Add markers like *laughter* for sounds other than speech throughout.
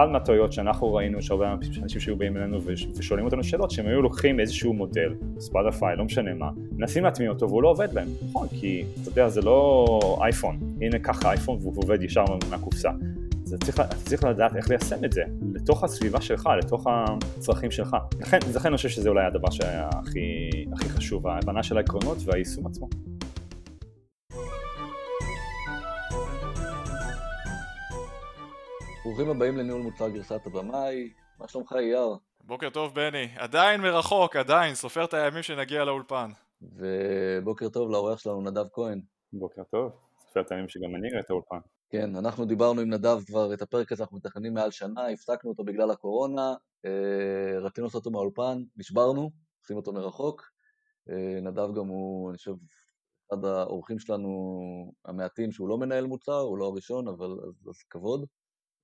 אחד מהטעויות שאנחנו ראינו שהרבה אנשים שהיו באים אלינו ושואלים אותנו שאלות שהם היו לוקחים איזשהו מודל, ספוטיפיי, לא משנה מה, מנסים להטמיע אותו והוא לא עובד להם, נכון, כי אתה יודע זה לא אייפון, הנה ככה אייפון והוא עובד ישר מהקופסה, אז צריך, אתה צריך לדעת איך ליישם את זה לתוך הסביבה שלך, לתוך הצרכים שלך, לכן, לכן אני חושב שזה אולי הדבר שהיה הכי, הכי חשוב, ההבנה של העקרונות והיישום עצמו. ברוכים הבאים לניהול מוצר גרסת הבמאי, מה שלומך אייר? בוקר טוב בני, עדיין מרחוק, עדיין, סופר את הימים שנגיע לאולפן. ובוקר טוב לאורח שלנו נדב כהן. בוקר טוב, סופר את הימים שגם אני אראה את האולפן. כן, אנחנו דיברנו עם נדב כבר את הפרק הזה, אנחנו מתכננים מעל שנה, הפסקנו אותו בגלל הקורונה, אה, רצינו לעשות אותו מהאולפן, נשברנו, עושים אותו מרחוק. אה, נדב גם הוא, אני חושב, אחד האורחים שלנו המעטים שהוא לא מנהל מוצר, הוא לא הראשון, אבל אז, אז כבוד.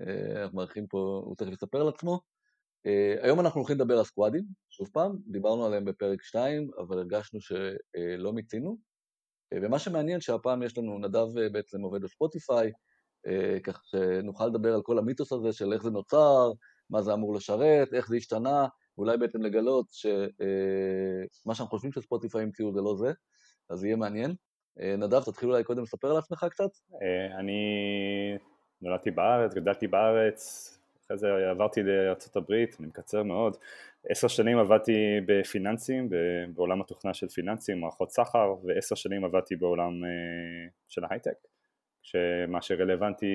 אה, אנחנו מארחים פה, הוא תכף יספר על עצמו. אה, היום אנחנו הולכים לדבר על סקואדים, שוב פעם, דיברנו עליהם בפרק 2, אבל הרגשנו שלא מיצינו. אה, ומה שמעניין שהפעם יש לנו, נדב בעצם עובד בספוטיפיי, כך שנוכל לדבר על כל המיתוס הזה של איך זה נוצר, מה זה אמור לשרת, איך זה השתנה, ואולי בעצם לגלות שמה שאנחנו חושבים שספוטיפיי המציאו זה לא זה, אז יהיה מעניין. נדב, תתחיל אולי קודם לספר על עצמך קצת. אני נולדתי בארץ, גדלתי בארץ, אחרי זה עברתי לארה"ב, אני מקצר מאוד. עשר שנים עבדתי בפיננסים, בעולם התוכנה של פיננסים, מערכות סחר, ועשר שנים עבדתי בעולם אה, של ההייטק. שמה שרלוונטי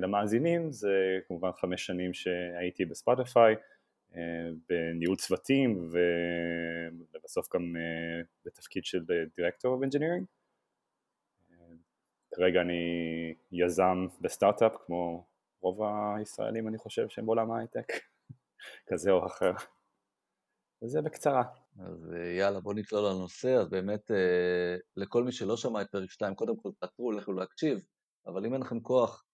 למאזינים זה כמובן חמש שנים שהייתי בספוטיפיי, אה, בניהול צוותים ובסוף גם אה, בתפקיד של דירקטור of engineering. כרגע אני יזם בסטארט-אפ כמו רוב הישראלים אני חושב שהם בעולם ההייטק, *laughs* כזה או אחר. וזה בקצרה. אז אה, יאללה בוא נצלול לנושא, אז באמת אה, לכל מי שלא שמע את פרק 2, קודם כל תעצרו, לכו להקשיב, אבל אם אין לכם כוח,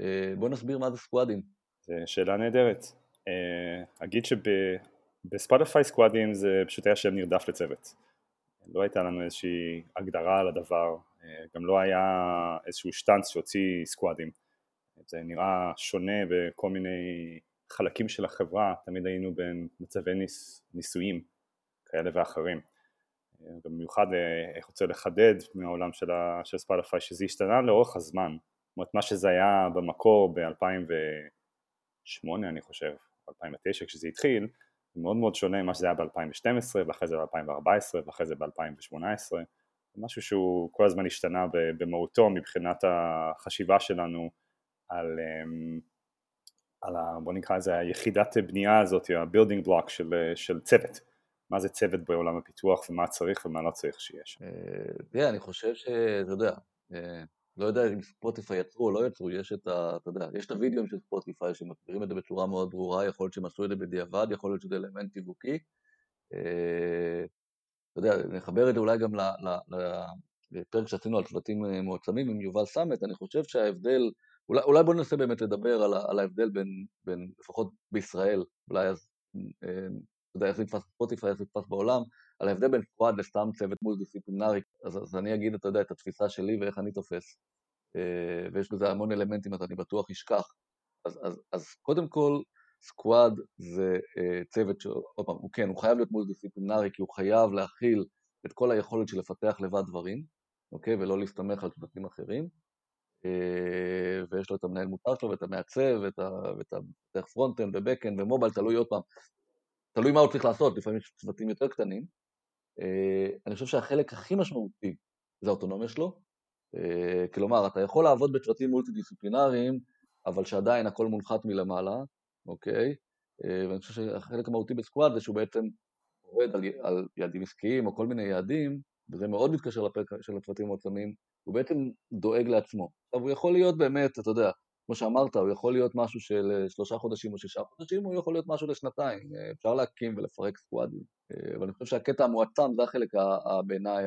אה, בואו נסביר מה זה סקואדים. זו שאלה נהדרת. אגיד שבספוטיפיי סקואדים זה פשוט היה שם נרדף לצוות. לא הייתה לנו איזושהי הגדרה על הדבר, גם לא היה איזשהו שטאנץ שהוציא סקואדים. זה נראה שונה בכל מיני חלקים של החברה, תמיד היינו במצבי ניס, ניסויים כאלה ואחרים. במיוחד אה, איך רוצה לחדד מהעולם של, של ספוטיפיי שזה השתנה לאורך הזמן, זאת אומרת מה שזה היה במקור ב-2008 אני חושב, 2009 כשזה התחיל, זה מאוד מאוד שונה ממה שזה היה ב-2012 ואחרי זה ב-2014 ואחרי זה ב-2018, זה משהו שהוא כל הזמן השתנה במהותו מבחינת החשיבה שלנו על, אמ, על ה, בוא נקרא לזה היחידת בנייה הזאת, ה-building block של, של צוות, מה זה צוות בעולם הפיתוח ומה צריך ומה לא צריך שיש. אה, תראה, אני חושב שאתה יודע, אה, לא יודע אם ספוטיפיי יצרו או לא יצרו, יש את ה... אתה יודע, יש את הוידאוים של ספוטיפיי שמסבירים את זה בצורה מאוד ברורה, יכול להיות שהם עשו את זה בדיעבד, יכול להיות שזה אלמנט שיווקי. אה, אתה יודע, נחבר את זה אולי גם לפרק שעשינו על צוותים מועצמים עם יובל סמט, אני חושב שההבדל אולי, אולי בוא ננסה באמת לדבר על, על ההבדל בין, בין, לפחות בישראל, אולי אז, אה, אתה יודע, איך זה נתפס בספוטיפיי, איך זה נתפס בעולם, על ההבדל בין squad לסתם צוות מולטי דיסציפלינרי, אז, אז אני אגיד, אתה יודע, את התפיסה שלי ואיך אני תופס, אה, ויש בזה המון אלמנטים, אז אני בטוח אשכח. אז, אז, אז קודם כל, squad זה אה, צוות שעוד פעם, הוא כן, הוא חייב להיות מולטי דיסציפלינרי, כי הוא חייב להכיל את כל היכולת של לפתח לבד דברים, אוקיי? ולא להסתמך על צוותים אחרים. אה, ויש לו את המנהל מוצר שלו ואת המעצב ואת המפתח front-end ו back-end ו mobile, תלוי עוד פעם, תלוי מה הוא צריך לעשות, לפעמים יש צוותים יותר קטנים. אה, אני חושב שהחלק הכי משמעותי זה האוטונומיה שלו, כלומר, אתה יכול לעבוד בצוותים מולטי-דיסציפלינריים, אבל שעדיין הכל מונחת מלמעלה, אוקיי? ואני חושב שהחלק המהותי ב squad זה שהוא בעצם עובד על, על יעדים עסקיים או כל מיני יעדים, וזה מאוד מתקשר לפרק של הצוותים המועצמים, הוא בעצם דואג לעצמו. עכשיו, הוא יכול להיות באמת, אתה יודע, כמו שאמרת, הוא יכול להיות משהו של אה, שלושה חודשים או שישה חודשים, הוא יכול להיות משהו לשנתיים. אה, אפשר להקים ולפרק סקואדים. אה, אבל אני חושב שהקטע המועצם זה החלק בעיניי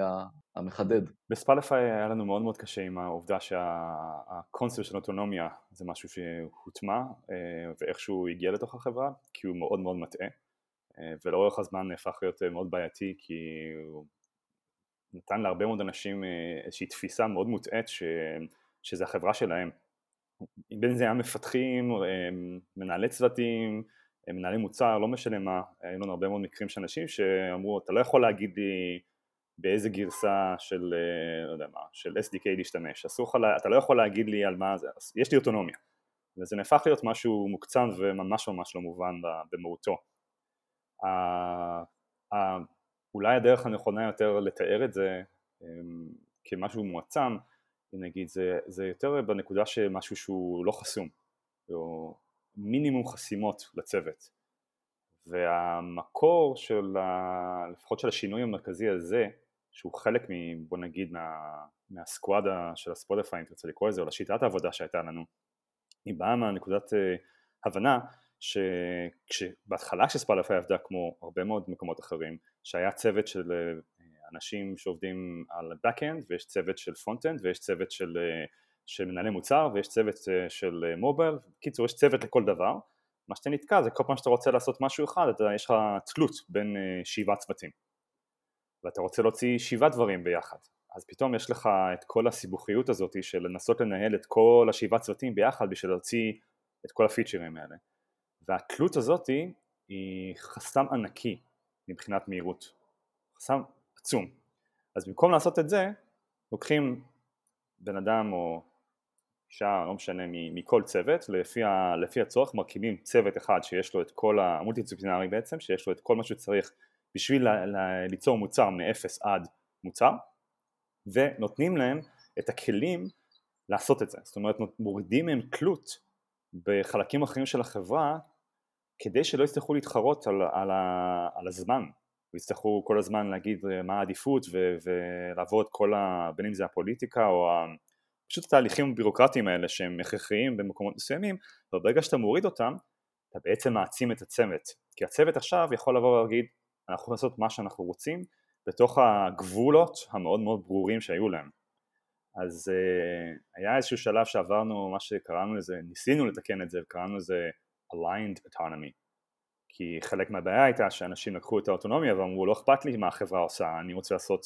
המחדד. בספוטיפיי היה לנו מאוד מאוד קשה עם העובדה שהקונספט של אוטונומיה זה משהו שהוטמע ואיכשהו הגיע לתוך החברה, כי הוא מאוד מאוד מטעה. ולאורך הזמן נהפך להיות מאוד בעייתי כי הוא נתן להרבה מאוד אנשים איזושהי תפיסה מאוד מוטעית ש, שזה החברה שלהם בין זה היה מפתחים, מנהלי צוותים, מנהלי מוצר, לא משנה מה, היו לנו הרבה מאוד מקרים של אנשים שאמרו אתה לא יכול להגיד לי באיזה גרסה של, לא יודע מה, של SDK להשתמש, אסור אתה לא יכול להגיד לי על מה זה, יש לי אוטונומיה. וזה נהפך להיות משהו מוקצן וממש ממש לא מובן במהותו. אולי הדרך הנכונה יותר לתאר את זה כמשהו מועצם, נגיד, זה, זה יותר בנקודה שמשהו שהוא לא חסום, או מינימום חסימות לצוות. והמקור של, ה, לפחות של השינוי המרכזי הזה, שהוא חלק מ... בוא נגיד מה, מהסקואדה של הספוטיפיי, אם תרצה לקרוא לזה, או לשיטת העבודה שהייתה לנו, היא באה מהנקודת uh, הבנה שכשבהתחלה כשספוטיפיי עבדה כמו הרבה מאוד מקומות אחרים, שהיה צוות של uh, אנשים שעובדים על backend ויש צוות של frontend ויש צוות של, uh, של מנהלי מוצר ויש צוות uh, של מובייל, בקיצור יש צוות לכל דבר, מה שאתה נתקע זה כל פעם שאתה רוצה לעשות משהו אחד, אתה, יש לך תלות בין שבעה צוותים. ואתה רוצה להוציא שבעה דברים ביחד. אז פתאום יש לך את כל הסיבוכיות הזאת של לנסות לנהל את כל השבעה צוותים ביחד בשביל להוציא את כל הפיצ'רים האלה. והתלות הזאת היא חסם ענקי מבחינת מהירות, חסם עצום. אז במקום לעשות את זה לוקחים בן אדם או אישה, לא משנה, מכל צוות, לפי, ה, לפי הצורך מרכיבים צוות אחד שיש לו את כל המולטי דיסציפלינרי בעצם, שיש לו את כל מה שצריך בשביל ל, ל, ליצור מוצר מאפס עד מוצר ונותנים להם את הכלים לעשות את זה, זאת אומרת מורידים מהם תלות בחלקים אחרים של החברה כדי שלא יצטרכו להתחרות על, על, על הזמן ויצטרכו כל הזמן להגיד מה העדיפות ו, ולעבור את כל ה... בין אם זה הפוליטיקה או ה, פשוט התהליכים הבירוקרטיים האלה שהם הכרחיים במקומות מסוימים וברגע שאתה מוריד אותם אתה בעצם מעצים את הצוות כי הצוות עכשיו יכול לבוא ולהגיד אנחנו יכולים לעשות מה שאנחנו רוצים בתוך הגבולות המאוד מאוד ברורים שהיו להם. אז uh, היה איזשהו שלב שעברנו מה שקראנו לזה, ניסינו לתקן את זה וקראנו לזה aligned autonomy כי חלק מהבעיה הייתה שאנשים לקחו את האוטונומיה ואמרו לא אכפת לי מה החברה עושה, אני רוצה לעשות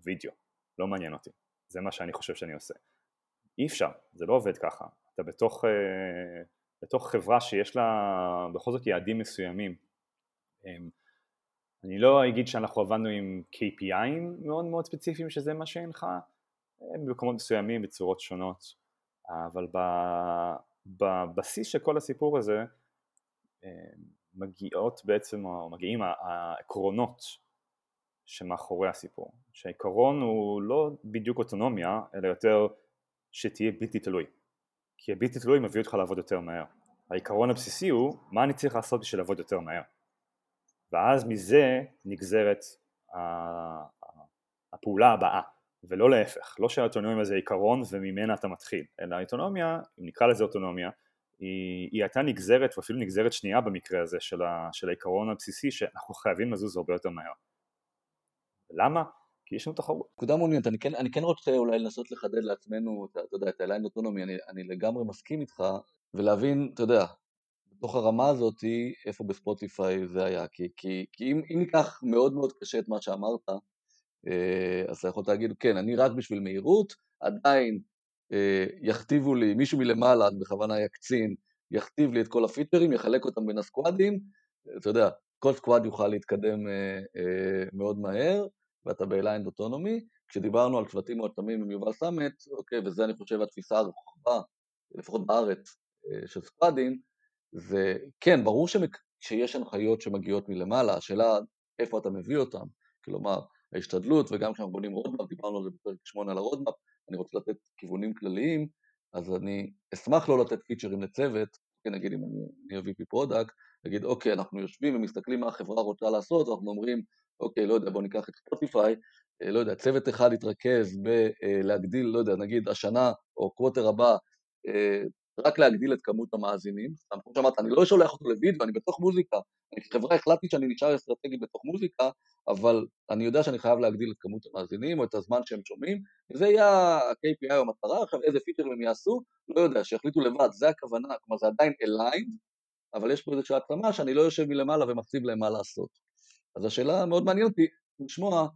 וידאו, לא מעניין אותי, זה מה שאני חושב שאני עושה. אי אפשר, זה לא עובד ככה, אתה בתוך, uh, בתוך חברה שיש לה בכל זאת יעדים מסוימים um, אני לא אגיד שאנחנו עבדנו עם KPIים מאוד מאוד ספציפיים שזה מה שהנחה, במקומות מסוימים בצורות שונות, אבל בבסיס של כל הסיפור הזה מגיעות בעצם, או מגיעים העקרונות שמאחורי הסיפור, שהעיקרון הוא לא בדיוק אוטונומיה, אלא יותר שתהיה בלתי תלוי, כי הבלתי תלוי מביא אותך לעבוד יותר מהר. העיקרון הבסיסי הוא מה אני צריך לעשות בשביל לעבוד יותר מהר. ואז מזה נגזרת הפעולה הבאה. ולא להפך, לא שהאוטונומיה זה עיקרון וממנה אתה מתחיל, אלא האוטונומיה, אם נקרא לזה אוטונומיה, היא, היא הייתה נגזרת ואפילו נגזרת שנייה במקרה הזה של, ה, של העיקרון הבסיסי שאנחנו חייבים לזוז הרבה יותר מהר. למה? כי יש לנו תחרות. נקודה מעוניינת, אני, כן, אני כן רוצה אולי לנסות לחדד לעצמנו, אתה, אתה יודע, את הליין אוטונומי, אני, אני לגמרי מסכים איתך, ולהבין, אתה יודע, בתוך הרמה הזאת, איפה בספוטיפיי זה היה, כי, כי, כי אם, אם ניקח מאוד מאוד קשה את מה שאמרת, אה, אז אתה יכול להגיד, כן, אני רק בשביל מהירות, עדיין יכתיבו לי, מישהו מלמעלה, אני בכוונה היה קצין, יכתיב לי את כל הפיצ'רים, יחלק אותם בין הסקואדים, אתה יודע, כל squad יוכל להתקדם אה, מאוד מהר, ואתה ב aligned autonomy. כשדיברנו על שבטים מועצמים עם יובל סמט, אוקיי, וזה אני חושב התפיסה הרחבה, לפחות בארץ, של סקואדים, וכן, ברור שיש הנחיות שמגיעות מלמעלה, השאלה איפה אתה מביא אותן, כלומר, ההשתדלות, וגם כשאנחנו בונים roadmap, דיברנו על זה בפרק 8 על ה roadmap, אני רוצה לתת כיוונים כלליים, אז אני אשמח לא לתת פיצ'רים לצוות, כן, נגיד אם אני אהיה VP product, נגיד אוקיי, אנחנו יושבים ומסתכלים מה החברה רוצה לעשות, ואנחנו אומרים, אוקיי, לא יודע, בוא ניקח את ספוטיפיי, אה, לא יודע, צוות אחד יתרכז בלהגדיל, לא יודע, נגיד השנה או quarter הבא, אה, רק להגדיל את כמות המאזינים. כמו שאמרת, אני לא שולח אותו לוידאו, אני בתוך מוזיקה. אני כחברה החלטתי שאני נשאר אסטרטגי בתוך מוזיקה, אבל אני יודע שאני חייב להגדיל את כמות המאזינים או את הזמן שהם שומעים, וזה יהיה ה-KPI או המטרה, עכשיו איזה פיצ'רים הם יעשו, לא יודע, שיחליטו לבד, זה הכוונה, כלומר זה עדיין aligned, אבל יש פה איזושהי התאמה שאני לא יושב מלמעלה ומקציב להם מה לעשות. אז השאלה מאוד מעניינת אותי לשמוע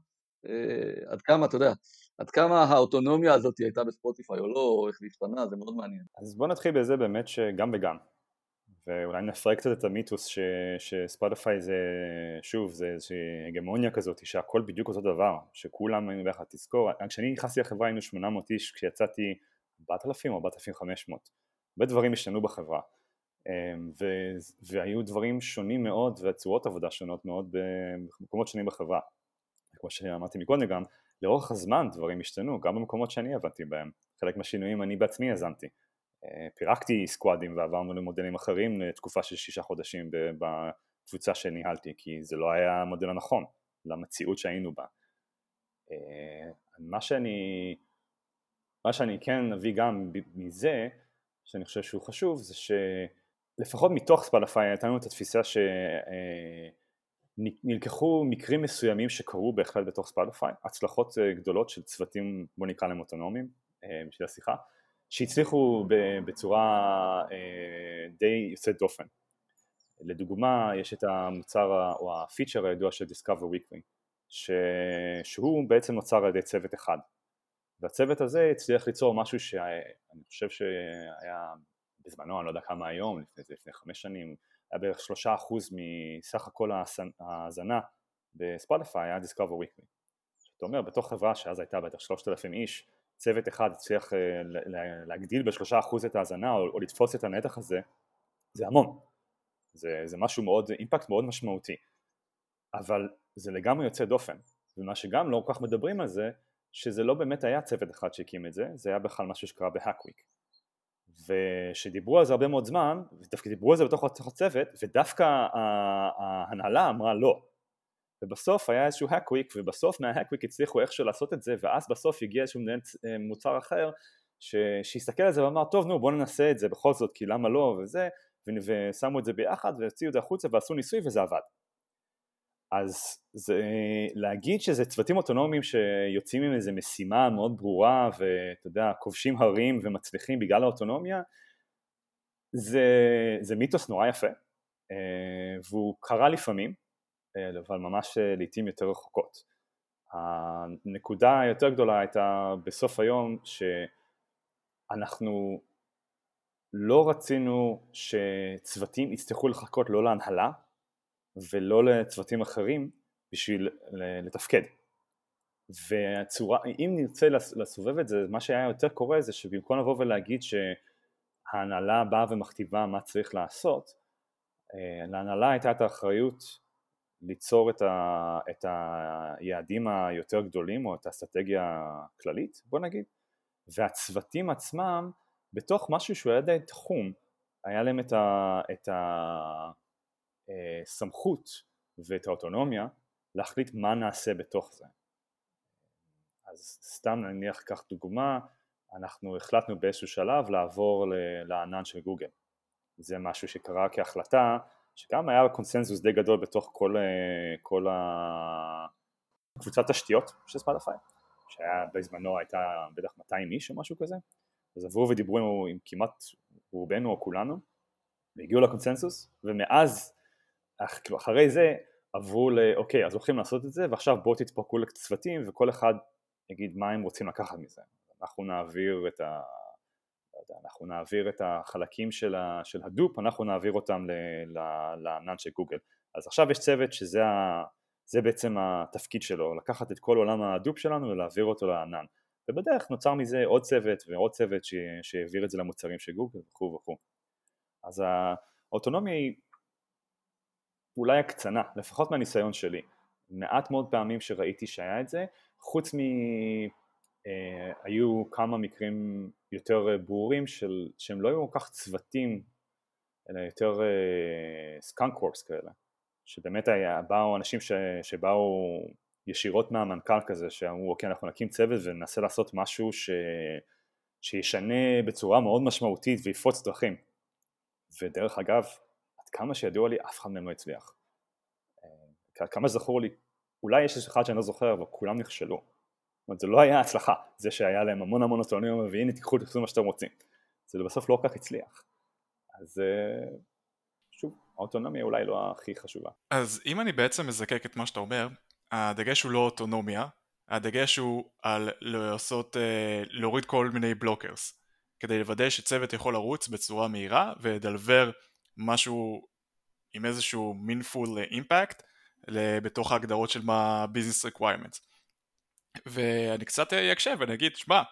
אה, עד כמה, אתה יודע, עד כמה האוטונומיה הזאת הייתה בספוטיפיי או לא, או איך זה השתנה, זה מאוד מעניין. אז בוא נתחיל בזה באמת שגם וגם. ואולי נפרק קצת את המיתוס ש, שספוטיפיי זה, שוב, זה איזושהי הגמוניה כזאת שהכל בדיוק אותו דבר, שכולם היינו ביחד, תזכור, כשאני נכנסתי לחברה היינו 800 איש, כשיצאתי 4,000 או 4,500, הרבה דברים השתנו בחברה, אמ, ו, והיו דברים שונים מאוד וצורות עבודה שונות מאוד במקומות שונים בחברה, כמו שאמרתי מקודם גם, לאורך הזמן דברים השתנו, גם במקומות שאני עבדתי בהם, חלק מהשינויים אני בעצמי יזמתי, אה, פירקתי סקואדים ועברנו למודלים אחרים לתקופה של שישה חודשים בקבוצה שניהלתי כי זה לא היה המודל הנכון למציאות שהיינו בה. אה, מה שאני, מה שאני כן אביא גם מזה שאני חושב שהוא חשוב זה שלפחות מתוך ספלאפיי לנו את התפיסה שנלקחו אה, מקרים מסוימים שקרו בהחלט בתוך ספלאפיי, הצלחות גדולות של צוותים בוא נקרא להם אוטונומיים בשביל השיחה שהצליחו בצורה אה, די יוצאת דופן. לדוגמה, יש את המוצר או הפיצ'ר הידוע של Discover Weekly, ש... שהוא בעצם נוצר על ידי צוות אחד. והצוות הזה הצליח ליצור משהו שאני חושב שהיה בזמנו, אני לא יודע כמה היום, לפני חמש שנים, היה בערך שלושה אחוז מסך הכל ההאזנה בספוטיפיי היה Discover Weekly. זאת אומרת, בתוך חברה שאז הייתה בטח שלושת אלפים איש, צוות אחד הצליח אה, להגדיל בשלושה אחוז את ההאזנה או, או לתפוס את הנתח הזה, זה המון. זה, זה משהו מאוד, impact מאוד משמעותי. אבל זה לגמרי יוצא דופן. ומה שגם לא כל כך מדברים על זה, שזה לא באמת היה צוות אחד שהקים את זה, זה היה בכלל משהו שקרה בהאקוויק. ושדיברו על זה הרבה מאוד זמן, ודווקא דיברו על זה בתוך הצוות, ודווקא ההנהלה אמרה לא, ובסוף היה איזשהו האקוויק ובסוף מההאקוויק הצליחו איכשהו לעשות את זה ואז בסוף הגיע איזשהו מנהל אה, מוצר אחר שהסתכל על זה ואמר טוב נו בוא ננסה את זה בכל זאת כי למה לא? וזה ושמו את זה ביחד והוציאו את זה החוצה ועשו ניסוי וזה עבד אז זה, להגיד שזה צוותים אוטונומיים שיוצאים עם איזה משימה מאוד ברורה ואתה יודע כובשים הרים ומצליחים בגלל האוטונומיה זה, זה מיתוס נורא יפה אה, והוא קרה לפעמים אה, אבל ממש אה, לעיתים יותר רחוקות. הנקודה היותר גדולה הייתה בסוף היום שאנחנו לא רצינו שצוותים יצטרכו לחכות לא להנהלה ולא לצוותים אחרים בשביל לתפקד. והצורה, אם נרצה לסובב את זה, מה שהיה יותר קורה זה שבמקום לבוא ולהגיד שההנהלה באה ומכתיבה מה צריך לעשות, אה, להנהלה הייתה את האחריות ליצור את, ה, את היעדים היותר גדולים או את האסטרטגיה הכללית בוא נגיד והצוותים עצמם בתוך משהו שהוא היה די תחום היה להם את, ה, את הסמכות אה, ואת האוטונומיה להחליט מה נעשה בתוך זה. אז סתם נניח קח דוגמה אנחנו החלטנו באיזשהו שלב לעבור לענן של גוגל. זה משהו שקרה כהחלטה שגם היה קונסנזוס די גדול בתוך כל, אה, כל הקבוצת תשתיות של ספוטיפיי, שהיה בזמנו הייתה בטח 200 איש או משהו כזה, אז עברו ודיברו עם כמעט רובנו או כולנו, והגיעו לקונסנזוס, ומאז, כאילו אחרי זה עברו ל... אוקיי, אז הולכים לעשות את זה, ועכשיו בואו תתפרקו לצוותים, וכל אחד יגיד מה הם רוצים לקחת מזה. אנחנו נעביר את ה... יודע, אנחנו נעביר את החלקים של, ה, של הדופ, אנחנו נעביר אותם לענן של גוגל. אז עכשיו יש צוות שזה ה, זה בעצם התפקיד שלו, לקחת את כל עולם הדופ שלנו ולהעביר אותו לענן. ובדרך נוצר מזה עוד צוות ועוד צוות שהעביר את זה למוצרים של גוגל וכו' וכו'. אז האוטונומיה היא אולי הקצנה, לפחות מהניסיון שלי. מעט מאוד פעמים שראיתי שהיה את זה, חוץ מ... אה, היו כמה מקרים יותר אה, ברורים של, שהם לא היו כל כך צוותים אלא יותר סקאנק uh, וורקס כאלה שבאמת היה, באו אנשים ש, שבאו ישירות מהמנכ"ל כזה שאמרו אוקיי אנחנו נקים צוות וננסה לעשות משהו ש, שישנה בצורה מאוד משמעותית ויפרוץ דרכים ודרך אגב כמה שידוע לי אף אחד מהם לא הצליח. אה, כמה שזכור לי אולי יש איזה אחד שאני לא זוכר אבל כולם נכשלו. זאת אומרת זה לא היה הצלחה, זה שהיה להם המון המון אוטונומיה והנה תיקחו תעשו מה שאתם רוצים, זה בסוף לא כל כך הצליח, אז אה, שוב, האוטונומיה אולי לא הכי חשובה. אז אם אני בעצם מזקק את מה שאתה אומר, הדגש הוא לא אוטונומיה, הדגש הוא על לעשות, אה, להוריד כל מיני בלוקרס כדי לוודא שצוות יכול לרוץ בצורה מהירה ולדלבר משהו עם איזשהו meaningful impact בתוך ההגדרות של מה business requirements. ואני קצת אקשב ואני אגיד שמע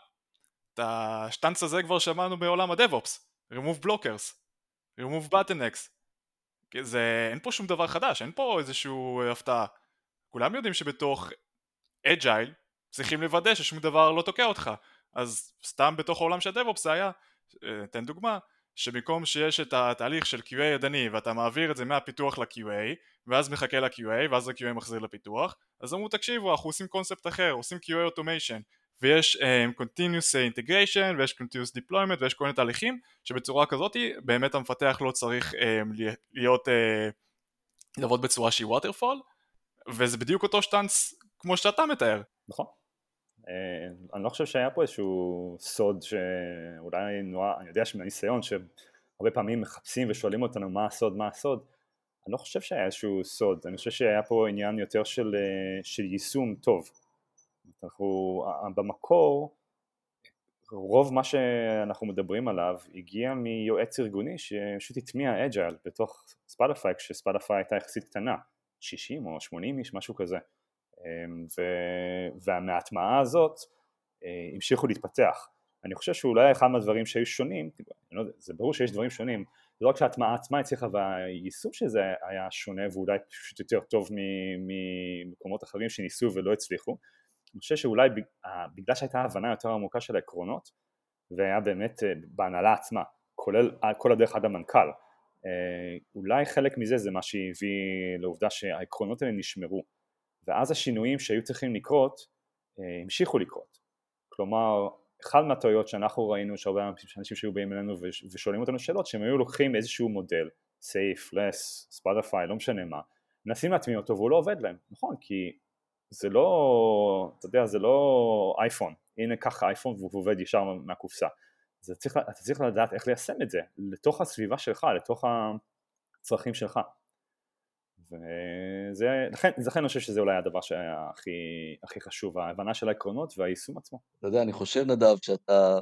את השטנץ הזה כבר שמענו בעולם הדב-אופס remove blockers. Remove bottlenecks זה אין פה שום דבר חדש אין פה איזשהו הפתעה. כולם יודעים שבתוך אג'ייל צריכים לוודא ששום דבר לא תוקע אותך. אז סתם בתוך העולם של הדב-אופס זה היה אתן דוגמה שבמקום שיש את התהליך של QA ידני ואתה מעביר את זה מהפיתוח ל-QA ואז מחכה ל-QA ואז ה-QA מחזיר לפיתוח אז אמרו תקשיבו אנחנו עושים קונספט אחר עושים QA automation. ויש um, continuous integration ויש continuous deployment ויש כל מיני תהליכים שבצורה כזאת באמת המפתח לא צריך um, להיות uh, לעבוד בצורה שהיא waterfall וזה בדיוק אותו שטאנץ כמו שאתה מתאר. נכון אני לא חושב שהיה פה איזשהו סוד שאולי נורא, אני יודע שמהניסיון שהרבה פעמים מחפשים ושואלים אותנו מה הסוד, מה הסוד, אני לא חושב שהיה איזשהו סוד, אני חושב שהיה פה עניין יותר של, של יישום טוב. אנחנו במקור, רוב מה שאנחנו מדברים עליו הגיע מיועץ ארגוני שפשוט הטמיע agile בתוך ספוטיפיי כשספוטיפיי הייתה יחסית קטנה, 60 או 80 איש, משהו כזה. אמ, ו... והמההטמעה הזאת אה, המשיכו להתפתח. אני חושב שאולי אחד מהדברים שהיו שונים, לא זה ברור שיש דברים שונים, לא רק שההטמעה עצמה הצליחה והיישום של זה היה שונה ואולי פשוט יותר טוב ממקומות אחרים שניסו ולא הצליחו, אני חושב שאולי בגלל שהייתה הבנה יותר עמוקה של העקרונות והיה באמת אה, בהנהלה עצמה, כולל כל הדרך עד המנכ"ל, אה, אולי חלק מזה זה מה שהביא לעובדה שהעקרונות האלה נשמרו ואז השינויים שהיו צריכים לקרות אה, המשיכו לקרות. כלומר, אחד מהטעויות שאנחנו ראינו שהרבה אנשים שהיו באים אלינו ושואלים אותנו שאלות שהם היו לוקחים איזשהו מודל, סייף, לס, ספוטיפיי, לא משנה מה, מנסים להטמיע אותו והוא לא עובד להם, נכון, כי זה לא, אתה יודע, זה לא אייפון, הנה קח אייפון והוא עובד ישר מהקופסה, צריך, אתה צריך לדעת איך ליישם את זה לתוך הסביבה שלך, לתוך הצרכים שלך. וזה, לכן, אני חושב שזה אולי הדבר שהיה הכי, הכי חשוב, ההבנה של העקרונות והיישום עצמו. אתה יודע, אני חושב נדב שאתה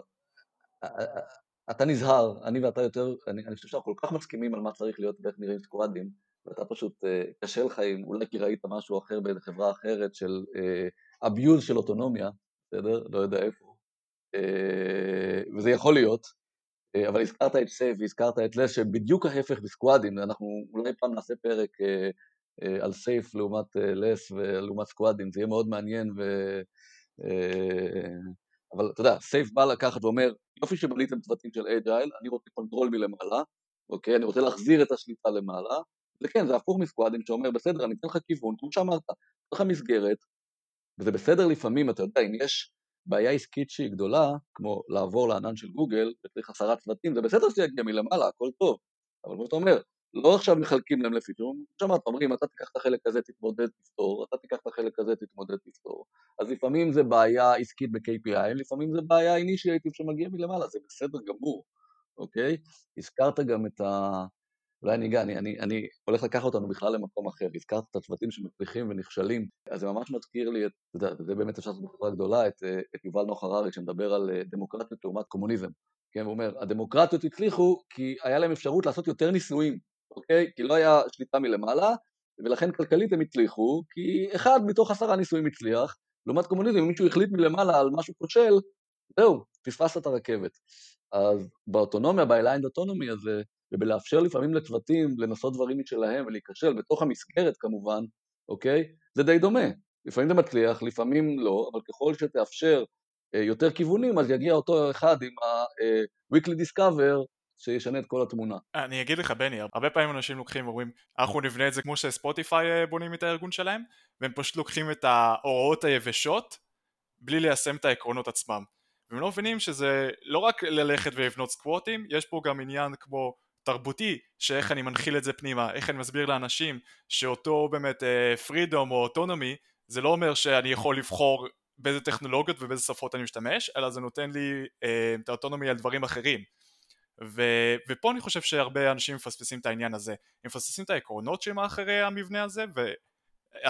אתה נזהר, אני ואתה יותר, אני, אני חושב שאנחנו כל כך מסכימים על מה צריך להיות ואיך נראים סקואדים, ואתה פשוט, אה, קשה לך אם אולי כי ראית משהו אחר באיזה חברה אחרת של אה, של אוטונומיה, בסדר? לא יודע איפה. אה, וזה יכול להיות, אבל הזכרת את SAFe והזכרת את LeSS, שהם בדיוק ההפך בסקואדים, אנחנו אולי פעם נעשה פרק אה, אה, על SAFe לעומת LeSS ולעומת סקואדים, זה יהיה מאוד מעניין, ו... אבל אתה יודע, SAFe בא לקחת ואומר, יופי שבניתם צוותים של agile, אני רוצה control מלמעלה, אוקיי, אני רוצה להחזיר את השליטה למעלה, וכן, זה הפוך מסקואדים שאומר, בסדר, אני אתן לך כיוון, כמו שאמרת, אתן לך מסגרת, וזה בסדר לפעמים, אתה יודע, אם יש בעיה עסקית שהיא גדולה, כמו לעבור לענן של גוגל, וצריך עשרה צוותים, זה בסדר שזה יגיע מלמעלה, הכל טוב, אבל כמו שאתה אומר, לא עכשיו מחלקים להם לפי שום, כמו שאמרת, אומרים, אתה תיקח את החלק הזה, תתמודד, תפתור, אתה תיקח את החלק הזה, תתמודד, תפתור. אז לפעמים זה בעיה עסקית ב-KPI, לפעמים זה בעיה אינישייטיב שמגיע מלמעלה, זה בסדר גמור, אוקיי? הזכרת גם את ה... אולי אני אגע, אני, אני, אני הולך לקחת אותנו בכלל למקום אחר, הזכרת את הצוותים שמצליחים ונכשלים, אז זה ממש מזכיר לי, את, אתה יודע, זה באמת אפשר לעשות בחברה גדולה, את, את יובל נוח הררי שמדבר על אה, דמוקרטיות לעומת קומוניזם, כן, הוא אומר, הדמוקרטיות הצליחו כי היה להם אפשרות לעשות יותר ניסויים, אוקיי? כי לא היה שליטה מלמעלה, ולכן כלכלית הם הצליחו, כי אחד מתוך עשרה ניסויים הצליח, לעומת קומוניזם, אם מישהו החליט מלמעלה על משהו כושל, זהו, פספסת את הרכבת. אז באוטונומיה, ב-aligned autonomy הזה, ובלאפשר לפעמים לצוותים לנסות דברים משלהם ולהיכשל, בתוך המסגרת כמובן, אוקיי? זה די דומה. לפעמים זה מצליח, לפעמים לא, אבל ככל שתאפשר אה, יותר כיוונים, אז יגיע אותו אחד עם ה-weekly אה, discover שישנה את כל התמונה. אני אגיד לך בני, הרבה פעמים אנשים לוקחים ואומרים אנחנו נבנה את זה כמו שספוטיפיי אה, בונים את הארגון שלהם והם פשוט לוקחים את ההוראות היבשות בלי ליישם את העקרונות עצמם והם לא מבינים שזה לא רק ללכת ולבנות סקווטים, יש פה גם עניין כמו תרבותי שאיך אני מנחיל את זה פנימה, איך אני מסביר לאנשים שאותו באמת פרידום uh, או אוטונומי זה לא אומר שאני יכול לבחור באיזה טכנולוגיות ובאיזה שפות אני משתמש, אלא זה נותן לי uh, את האוטונומי על דברים אחרים. ו, ופה אני חושב שהרבה אנשים מפספסים את העניין הזה, הם מפספסים את העקרונות שמאחורי המבנה הזה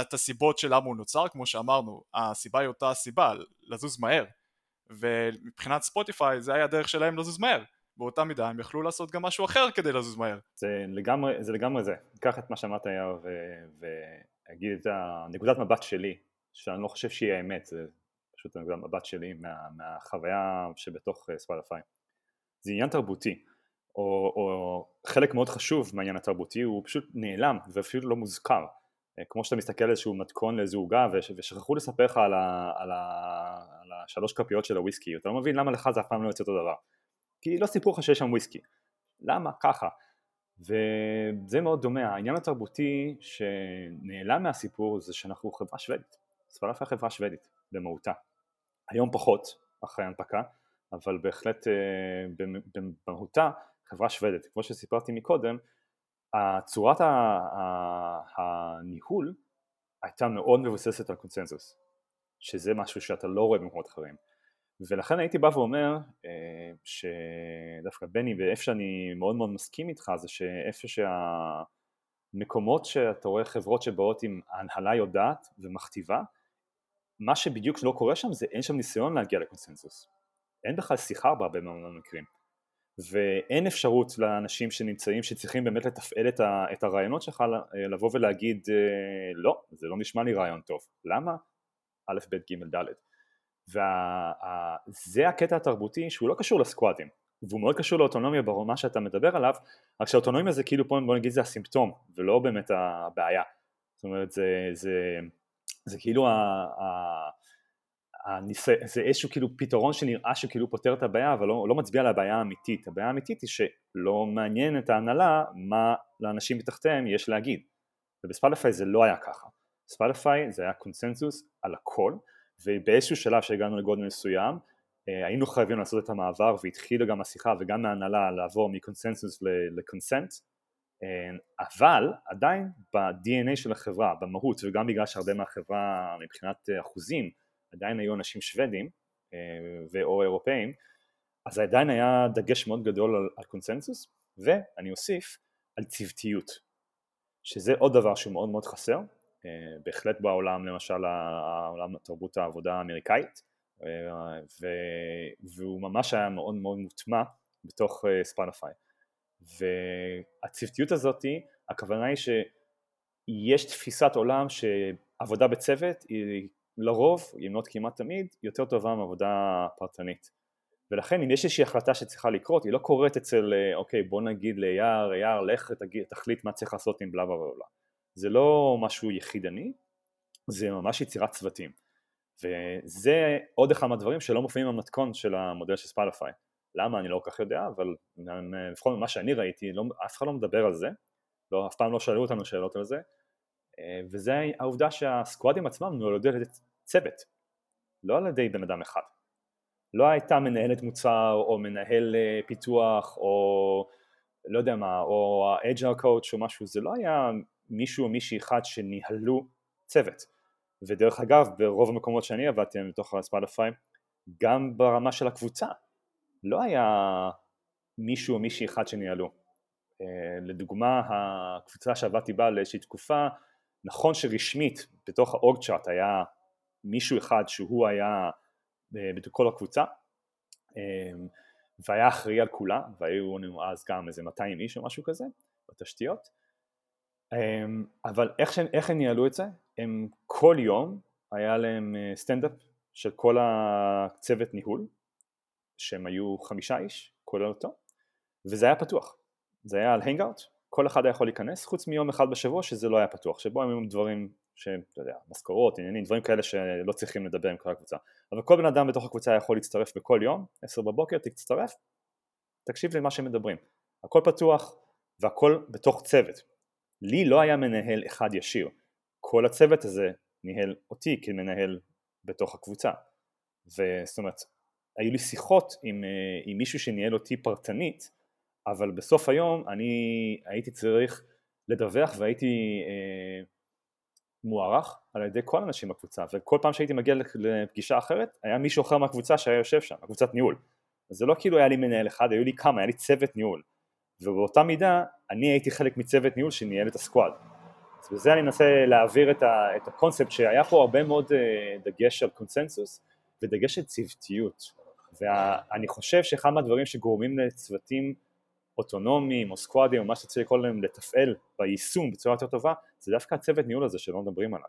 את הסיבות של למה הוא נוצר, כמו שאמרנו, הסיבה היא אותה הסיבה, לזוז מהר. ומבחינת ספוטיפיי זה היה הדרך שלהם לזוז מהר. באותה מידה הם יכלו לעשות גם משהו אחר כדי לזוז מהר. זה לגמרי זה, לגמרי זה. קח את מה שאמרת יאיר ואגיד את הנקודת מבט שלי, שאני לא חושב שהיא האמת, זה פשוט נקודת מבט שלי מה, מהחוויה שבתוך ספוטיפיי. זה עניין תרבותי, או, או חלק מאוד חשוב מהעניין התרבותי הוא פשוט נעלם ואפילו לא מוזכר. אה, כמו שאתה מסתכל על איזשהו מתכון לאיזו עוגה ושכחו לספר לך על, ה, על, ה, על השלוש כפיות של הוויסקי, אתה לא מבין למה לך זה אף פעם לא יוצא אותו דבר. כי לא סיפרו לך שיש שם וויסקי. למה? ככה. וזה מאוד דומה, העניין התרבותי שנעלם מהסיפור זה שאנחנו חברה שוודית. ספרדיה חברה שוודית במהותה. היום פחות, אחרי ההנפקה, אבל בהחלט אה, במהותה חברה שוודית. כמו שסיפרתי מקודם, צורת הניהול הייתה מאוד מבוססת על קונצנזוס, שזה משהו שאתה לא רואה במקומות אחרים. ולכן הייתי בא ואומר אה, שדווקא בני ואיפה שאני מאוד מאוד מסכים איתך זה שאיפה שהמקומות שאתה רואה חברות שבאות עם ההנהלה יודעת ומכתיבה מה שבדיוק לא קורה שם זה אין שם ניסיון להגיע לקונסנזוס אין בכלל שיחה בהרבה מאוד מקרים. ואין אפשרות לאנשים שנמצאים שצריכים באמת לתפעל את, ה, את הרעיונות שלך לבוא ולהגיד אה, לא זה לא נשמע לי רעיון טוב למה? א' ב' ג' ד' וזה הקטע התרבותי שהוא לא קשור לסקואדים והוא מאוד קשור לאוטונומיה ברמה שאתה מדבר עליו רק שהאוטונומיה זה כאילו בוא נגיד זה הסימפטום ולא באמת הבעיה. זאת אומרת זה, זה, זה כאילו ה, ה, הניס... זה איזשהו כאילו פתרון שנראה שכאילו פותר את הבעיה אבל לא, לא מצביע על הבעיה האמיתית. הבעיה האמיתית היא שלא מעניין את ההנהלה מה לאנשים מתחתיהם יש להגיד. ובספלאפיי זה לא היה ככה. ספלאפיי זה היה קונסנזוס על הכל ובאיזשהו שלב שהגענו לגודל מסוים אה, היינו חייבים לעשות את המעבר והתחילה גם השיחה וגם מההנהלה לעבור מקונסנזוס לקונסנט אה, אבל עדיין ב-DNA של החברה, במהות וגם בגלל שהרבה מהחברה מבחינת אחוזים עדיין היו אנשים שוודים ואו אירופאים אז עדיין היה דגש מאוד גדול על, על קונסנזוס ואני אוסיף על צוותיות שזה עוד דבר שהוא מאוד מאוד חסר אה, בהחלט בעולם למשל העולם תרבות העבודה האמריקאית אה, והוא ממש היה מאוד מאוד מוטמע בתוך אה, והצוותיות הזאת הכוונה היא שיש תפיסת עולם שעבודה בצוות היא לרוב, אם לא כמעט תמיד, יותר טובה מעבודה פרטנית. ולכן אם יש איזושהי החלטה שצריכה לקרות היא לא קורית אצל אוקיי בוא נגיד ליער, יער לך תגיד, תחליט מה צריך לעשות עם בלה בלה בלה זה לא משהו יחידני, זה ממש יצירת צוותים. וזה עוד אחד מהדברים שלא מופיעים במתכון של המודל של ספלאפיי למה? אני לא כל כך יודע אבל לפחות ממה שאני ראיתי לא, אף אחד לא מדבר על זה. לא, אף פעם לא שאלו אותנו שאלות על זה. וזה העובדה שהסקואדים עצמם נולדו על ידי צוות לא על ידי בן אדם אחד. לא הייתה מנהלת מוצר או מנהל אה, פיתוח או לא יודע מה או ה-agile coach או משהו זה לא היה מישהו או מישהי אחד שניהלו צוות. ודרך אגב ברוב המקומות שאני עבדתי בתוך הספלאפיי גם ברמה של הקבוצה לא היה מישהו או מישהי אחד שניהלו. אה, לדוגמה הקבוצה שעבדתי בה לאיזושהי תקופה נכון שרשמית בתוך האורג צ'ארט היה מישהו אחד שהוא היה אה, בכל הקבוצה אה, והיה אחראי על כולה והיו לנו אז גם איזה 200 איש או משהו כזה בתשתיות אבל איך. איך הם ניהלו את זה? הם כל יום היה להם סטנדאפ אה, של כל הצוות ניהול שהם היו חמישה איש כולל אותו וזה היה פתוח זה היה על הנגאוט כל אחד היה יכול להיכנס חוץ מיום אחד בשבוע שזה לא היה פתוח שבו הם היו דברים שאתה יודע משכורות עניינים דברים כאלה שלא צריכים לדבר עם כל הקבוצה אבל כל בן אדם בתוך הקבוצה יכול להצטרף בכל יום עשר בבוקר תצטרף תקשיב למה שהם מדברים הכל פתוח והכל בתוך צוות לי לא היה מנהל אחד ישיר, כל הצוות הזה ניהל אותי כמנהל בתוך הקבוצה. וזאת אומרת היו לי שיחות עם, אה, עם מישהו שניהל אותי פרטנית אבל בסוף היום אני הייתי צריך לדווח והייתי אה, מוערך על ידי כל האנשים בקבוצה. וכל פעם שהייתי מגיע לפגישה אחרת היה מישהו אחר מהקבוצה שהיה יושב שם, הקבוצת ניהול. זה לא כאילו היה לי מנהל אחד, היו לי כמה, היה לי צוות ניהול ובאותה מידה אני הייתי חלק מצוות ניהול שניהל את הסקואד אז בזה אני מנסה להעביר את, ה, את הקונספט שהיה פה הרבה מאוד אה, דגש על קונסנזוס ודגש על צוותיות. ואני חושב שאחד מהדברים שגורמים לצוותים אוטונומיים או סקואדים או מה שצריך לקרוא להם לתפעל ביישום בצורה יותר טובה זה דווקא הצוות ניהול הזה שלא מדברים עליו.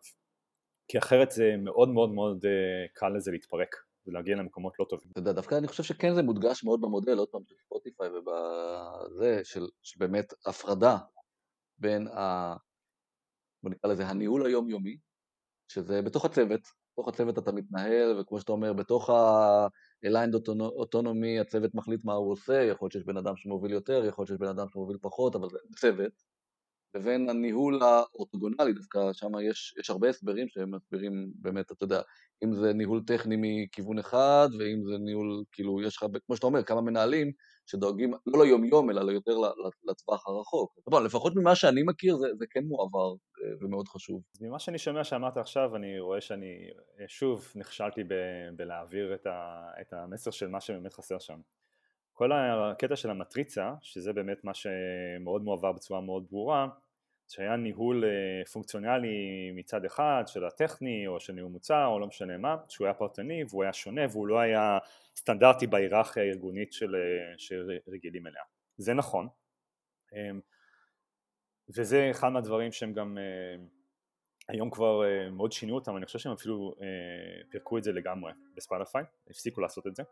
כי אחרת זה מאוד מאוד מאוד אה, קל לזה להתפרק ולהגיע למקומות לא טובים. אתה יודע, דווקא אני חושב שכן זה מודגש מאוד במודל, עוד פעם, של ספוטיפיי ובזה, של, שבאמת הפרדה בין ה... בוא נקרא לזה הניהול היומיומי, שזה בתוך הצוות, בתוך הצוות אתה מתנהל, וכמו שאתה אומר, בתוך ה-aligned autonomy הצוות מחליט מה הוא עושה, יכול להיות שיש בן אדם שמוביל יותר, יכול להיות שיש בן אדם שמוביל פחות, אבל זה צוות, לבין הניהול האורתוגונלי, דווקא שם יש, יש הרבה הסברים שהם מסבירים באמת, אתה יודע, אם זה ניהול טכני מכיוון אחד, ואם זה ניהול, כאילו, יש לך, כמו שאתה אומר, כמה מנהלים שדואגים לא ליום-יום, אלא יותר לטווח הרחוק. אבל לפחות ממה שאני מכיר, זה, זה כן מועבר אה, ומאוד חשוב. אז ממה שאני שומע שאמרת עכשיו, אני רואה שאני אה, שוב נכשלתי ב- בלהעביר את, ה- את המסר של מה שבאמת חסר שם. כל הקטע של המטריצה, שזה באמת מה שמאוד מועבר בצורה מאוד ברורה, שהיה ניהול אה, פונקציונלי מצד אחד של הטכני או של ניהול מוצר או לא משנה מה, שהוא היה פרטני והוא היה שונה והוא לא היה סטנדרטי בהיררכיה הארגונית של, אה, שרגילים אליה. זה נכון, אמ, וזה אחד מהדברים שהם גם אה, היום כבר מאוד שינו אותם, אני חושב שהם אפילו פירקו את זה לגמרי בספוטיפיי, הפסיקו לעשות את זה.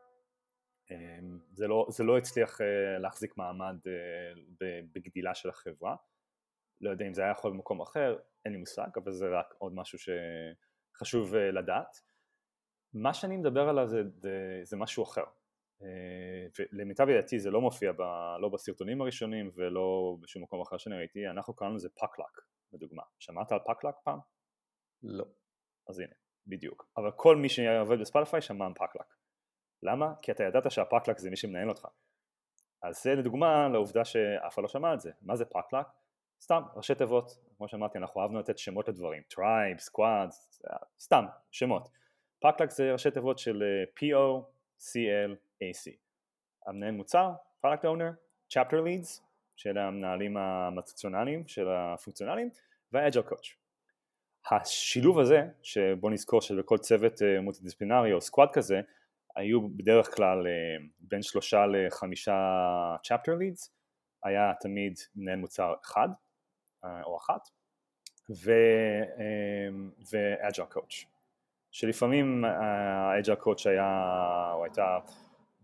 אמ, זה לא, זה לא הצליח להחזיק מעמד בגדילה של החברה לא יודע אם זה היה יכול במקום אחר, אין לי מושג, אבל זה רק עוד משהו שחשוב אה, לדעת. מה שאני מדבר עליו זה, זה, זה משהו אחר. אה, ולמיטב ידעתי זה לא מופיע ב, לא בסרטונים הראשונים ולא בשום מקום אחר שאני ראיתי, אנחנו קראנו לזה POCLAC לדוגמה. שמעת על POCLAC פעם? לא. אז הנה, בדיוק. אבל כל מי שעובד בספוטיפיי שמע על POCLAC. למה? כי אתה ידעת שה POCLAC זה מי שמנהל אותך. אז זה לדוגמה לעובדה שאף אחד לא שמע על זה. מה זה POCLAC? סתם, ראשי תיבות, כמו שאמרתי, אנחנו אהבנו לתת שמות לדברים, tribe, squad, סתם, שמות. POCLAC זה ראשי תיבות של אה, P-O-C-L-A-C. המנהל מוצר, product owner, chapter leads, של המנהלים המטריציונליים, של הפונקציונליים, וה agile coach. השילוב הזה, שבוא נזכור שבכל צוות אה, מולטי-דיסציפלינרי או squad כזה, היו בדרך כלל אה, בין שלושה לחמישה צ'פטר לידס, היה תמיד מנהל מוצר אחד, אה, או אחת, ואג'ל קואץ', שלפעמים האג'ל קואץ' היה, או הייתה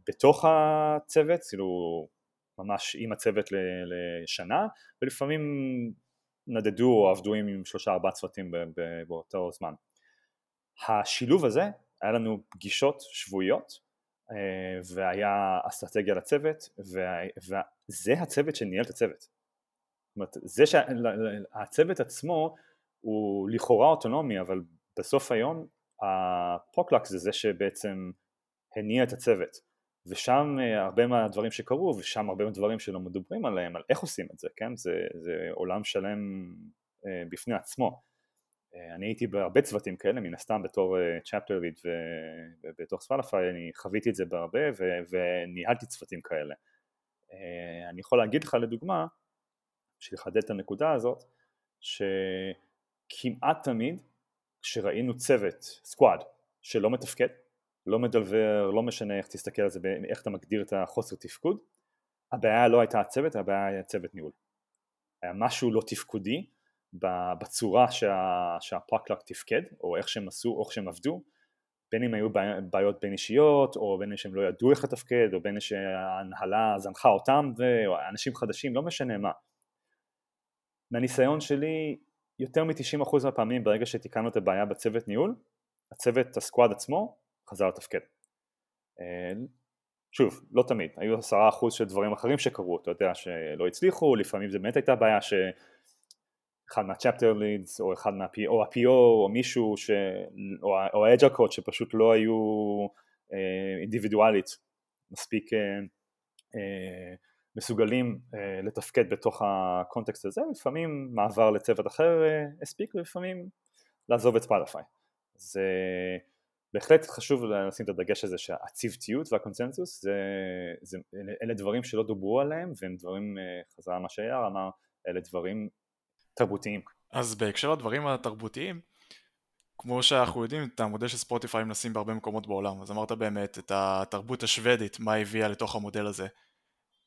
בתוך הצוות, כאילו ממש עם הצוות לשנה, ולפעמים נדדו או עבדו עם שלושה ארבעה צוותים באותו זמן. השילוב הזה, היה לנו פגישות שבועיות אה, והיה אסטרטגיה לצוות וזה הצוות שניהל את הצוות זאת אומרת, זה שהצוות עצמו הוא לכאורה אוטונומי, אבל בסוף היום הפוקלק זה זה שבעצם הניע את הצוות. ושם אה, הרבה מהדברים שקרו, ושם הרבה מהדברים שלא מדברים עליהם, על איך עושים את זה, כן? זה, זה עולם שלם אה, בפני עצמו. אה, אני הייתי בהרבה צוותים כאלה, מן הסתם בתור צ'פטר ליד ובתוך ספלאפיי, אני חוויתי את זה בהרבה וניהלתי צוותים כאלה. אני יכול להגיד לך לדוגמה, בשביל לחדד את הנקודה הזאת, שכמעט תמיד כשראינו צוות, סקואד, שלא מתפקד, לא מדלבר, לא משנה איך תסתכל על זה, איך אתה מגדיר את החוסר תפקוד, הבעיה לא הייתה הצוות, הבעיה היה צוות ניהול. היה משהו לא תפקודי בצורה שה, שהפרקלק תפקד, או איך שהם עשו, או איך שהם עבדו, בין אם היו בעיות בין אישיות, או בין אם שהם לא ידעו איך לתפקד, או בין אם שההנהלה זנחה אותם, או אנשים חדשים, לא משנה מה. מהניסיון שלי, יותר מ-90% מהפעמים ברגע שתיקנו את הבעיה בצוות ניהול, הצוות, הסקואד עצמו, חזר לתפקד. אה, שוב, לא תמיד, היו עשרה אחוז של דברים אחרים שקרו, אתה יודע שלא הצליחו, לפעמים זה באמת הייתה בעיה שאחד מה-chapter leads או אחד מה או ה-PO או מישהו ש... או ה-agile coach שפשוט לא היו אה, אינדיבידואלית מספיק אה, אה, מסוגלים לתפקד בתוך הקונטקסט הזה, לפעמים מעבר לצוות אחר הספיק ולפעמים לעזוב את ספוטיפיי. זה בהחלט חשוב לשים את הדגש הזה שהצוותיות והקונצנזוס זה, זה, אלה דברים שלא דוברו עליהם והם דברים, חזרה מה שאייר אמר, אלה דברים תרבותיים. אז בהקשר לדברים התרבותיים, כמו שאנחנו יודעים, את המודל של ספוטיפיי מנסים בהרבה מקומות בעולם, אז אמרת באמת את התרבות השוודית, מה הביאה לתוך המודל הזה.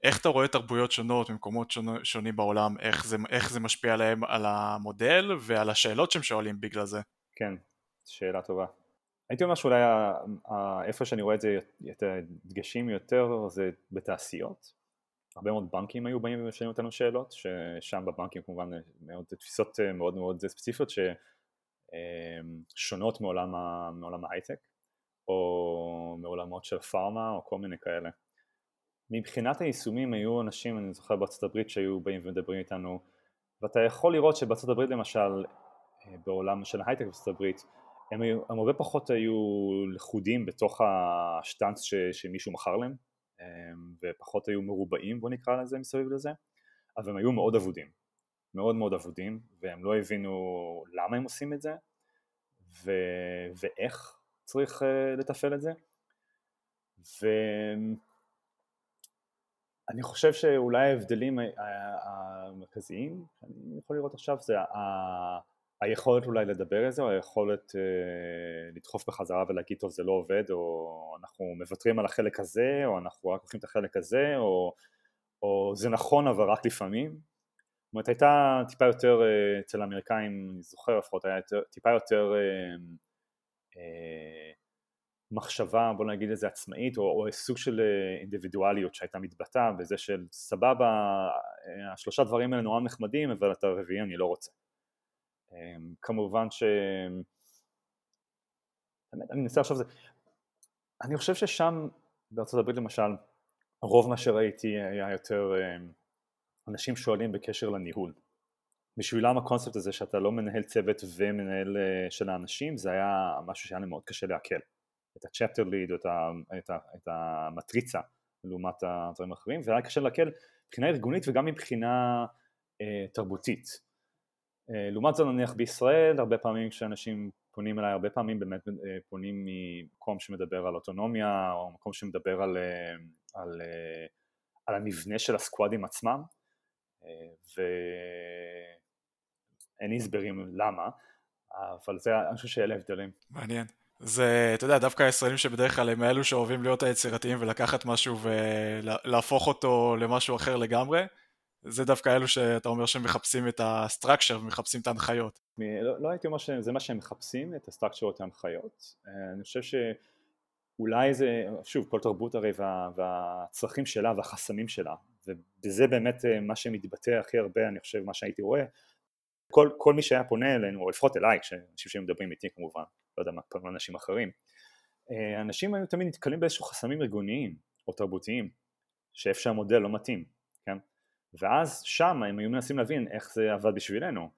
איך אתה רואה תרבויות שונות ממקומות שונים בעולם, איך זה, איך זה משפיע עליהם על המודל ועל השאלות שהם שואלים בגלל זה? כן, שאלה טובה. הייתי אומר שאולי איפה שאני רואה את זה, את הדגשים יותר זה בתעשיות. הרבה מאוד בנקים היו באים ושואלים אותנו שאלות, ששם בבנקים כמובן מאוד תפיסות מאוד מאוד ספציפיות ששונות מעולם, מעולם ההייטק, או מעולמות של פארמה או כל מיני כאלה. מבחינת היישומים היו אנשים, אני זוכר בארצות הברית שהיו באים ומדברים איתנו ואתה יכול לראות שבארצות הברית למשל, בעולם של ההייטק בארצות הברית הם, היו, הם הרבה פחות היו לכודים בתוך השטאנץ שמישהו מכר להם ופחות היו מרובעים בוא נקרא לזה מסביב לזה אבל הם היו מאוד אבודים. מאוד מאוד אבודים והם לא הבינו למה הם עושים את זה ו, ואיך צריך uh, לתפעל את זה. ואני חושב שאולי ההבדלים המרכזיים שאני יכול לראות עכשיו זה היכולת אולי לדבר על זה, או היכולת אה, לדחוף בחזרה ולהגיד טוב זה לא עובד, או אנחנו מוותרים על החלק הזה, או אנחנו רק לוקחים את החלק הזה, או, או זה נכון אבל רק לפעמים. זאת אומרת הייתה טיפה יותר, אה, אצל האמריקאים, אני זוכר לפחות, היה יותר, טיפה יותר אה, אה, מחשבה, בוא נגיד את זה עצמאית, או, או סוג של אה, אינדיבידואליות שהייתה מתבטאה בזה של סבבה, אה, השלושה דברים האלה נורא נחמדים, אבל את הרביעי אני לא רוצה. אמ, כמובן ש... אני מנסה עכשיו זה... אני חושב ששם בארצות הברית למשל רוב מה שראיתי היה יותר אמ, אנשים שואלים בקשר לניהול. בשבילם הקונספט הזה שאתה לא מנהל צוות ומנהל אה, של האנשים זה היה משהו שהיה לי מאוד קשה לעכל. את ה-chapter lead או את, ה, את, ה, את המטריצה לעומת הדברים האחרים והיה קשה לעכל מבחינה ארגונית וגם מבחינה אה, תרבותית לעומת זאת נניח בישראל הרבה פעמים כשאנשים פונים אליי הרבה פעמים באמת אה, פונים ממקום שמדבר על אוטונומיה או מקום שמדבר על, אה, על, על המבנה של הסקואדים עצמם ואין הסברים למה אבל זה, אני חושב שאלה הבדלים. מעניין. זה, אתה יודע, דווקא הישראלים שבדרך כלל הם אלו שאוהבים להיות היצירתיים ולקחת משהו ולהפוך אותו למשהו אחר לגמרי, זה דווקא אלו שאתה אומר שהם מחפשים את הסטרקצ'ר ומחפשים את ההנחיות. לא, לא הייתי אומר שזה מה שהם מחפשים, את הסטרקצ'ר את ההנחיות. אה, אני חושב שאולי זה, שוב, כל תרבות הרי וה, והצרכים שלה והחסמים שלה, וזה באמת אה, מה שמתבטא הכי הרבה, אני חושב, מה שהייתי רואה. כל, כל מי שהיה פונה אלינו, או לפחות אליי, כשאנשים שמדברים איתי כמובן, לא יודע מה, פנו אנשים אחרים, אה, אנשים היו תמיד נתקלים באיזשהו חסמים ארגוניים או תרבותיים, שאיפה שהמודל לא מתאים? ואז שם הם היו מנסים להבין איך זה עבד בשבילנו.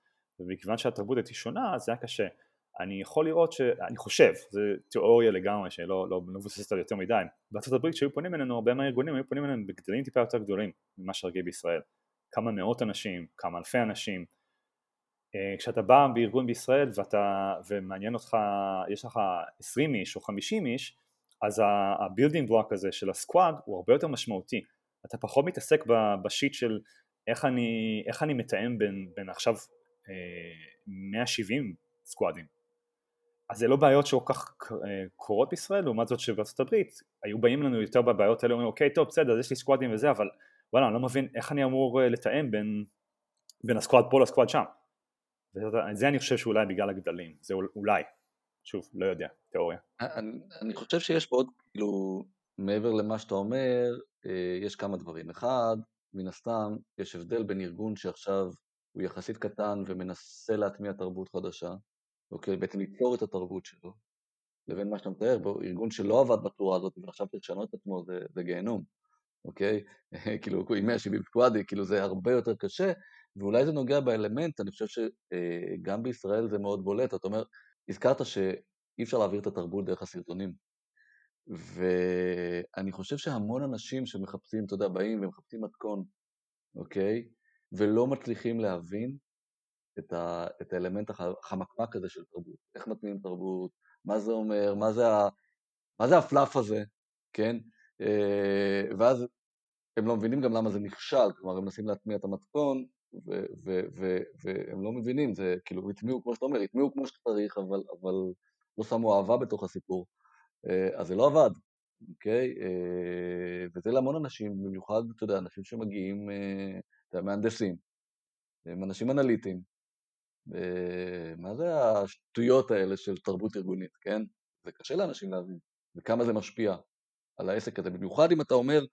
ומכיוון שהתרבות הייתי שונה אז זה היה קשה. אני יכול לראות שאני חושב, זו תיאוריה לגמרי שלא לא, לא מבוססת על יותר מדי. בארצות הברית שהיו פונים אלינו הרבה מהארגונים היו פונים אלינו בגדלים טיפה יותר גדולים ממה שרגיל בישראל. כמה מאות אנשים, כמה אלפי אנשים. אה, כשאתה בא בארגון בישראל ואתה, ומעניין אותך, יש לך 20 איש או 50 איש אז ה building block הזה של ה squad הוא הרבה יותר משמעותי אתה פחות מתעסק ב shit של איך אני, איך אני מתאם בין, בין עכשיו אה, 170 סקואדים אז זה לא בעיות שכל כך אה, קורות בישראל לעומת זאת שבארצות הברית היו באים לנו יותר בבעיות האלה אומרים אוקיי טוב בסדר אז יש לי סקואדים וזה אבל וואלה אני לא מבין איך אני אמור אה, לתאם בין, בין הסקואד פה לסקואד שם. וזה אני חושב שאולי בגלל הגדלים זה אולי. שוב לא יודע תיאוריה. אני, אני חושב שיש פה עוד כאילו מעבר למה שאתה אומר אה, יש כמה דברים. אחד, מן הסתם, יש הבדל בין ארגון שעכשיו הוא יחסית קטן ומנסה להטמיע תרבות חדשה, אוקיי, בעצם ליצור את התרבות שלו, לבין מה שאתה מתאר, בו ארגון שלא עבד בצורה הזאת ועכשיו צריך לשנות את עצמו, זה, זה גיהנום, אוקיי? *laughs* כאילו, עם 170 סקואדי, כאילו זה הרבה יותר קשה, ואולי זה נוגע באלמנט, אני חושב שגם אה, בישראל זה מאוד בולט, אתה אומר, הזכרת שאי אפשר להעביר את התרבות דרך הסרטונים, ואני חושב שהמון אנשים שמחפשים, אתה יודע, באים ומחפשים מתכון, אוקיי? ולא מצליחים להבין את, ה, את האלמנט החמקמק הזה של תרבות. איך מטמיעים תרבות, מה זה אומר, מה זה, ה, מה זה הפלאף הזה, כן? אה, ואז הם לא מבינים גם למה זה נכשל, כלומר הם מנסים להטמיע את המתכון, והם לא מבינים, זה כאילו הטמיעו, כמו שאתה אומר, הטמיעו כמו שצריך, אבל, אבל לא שמו אהבה בתוך הסיפור. אז זה לא עבד, אוקיי? וזה להמון אנשים, במיוחד, אתה יודע, אנשים שמגיעים, אתה יודע, מהנדסים, הם אנשים אנליטיים. מה זה השטויות האלה של תרבות ארגונית, כן? זה קשה לאנשים להבין, וכמה זה משפיע על העסק הזה, במיוחד אם אתה אומר,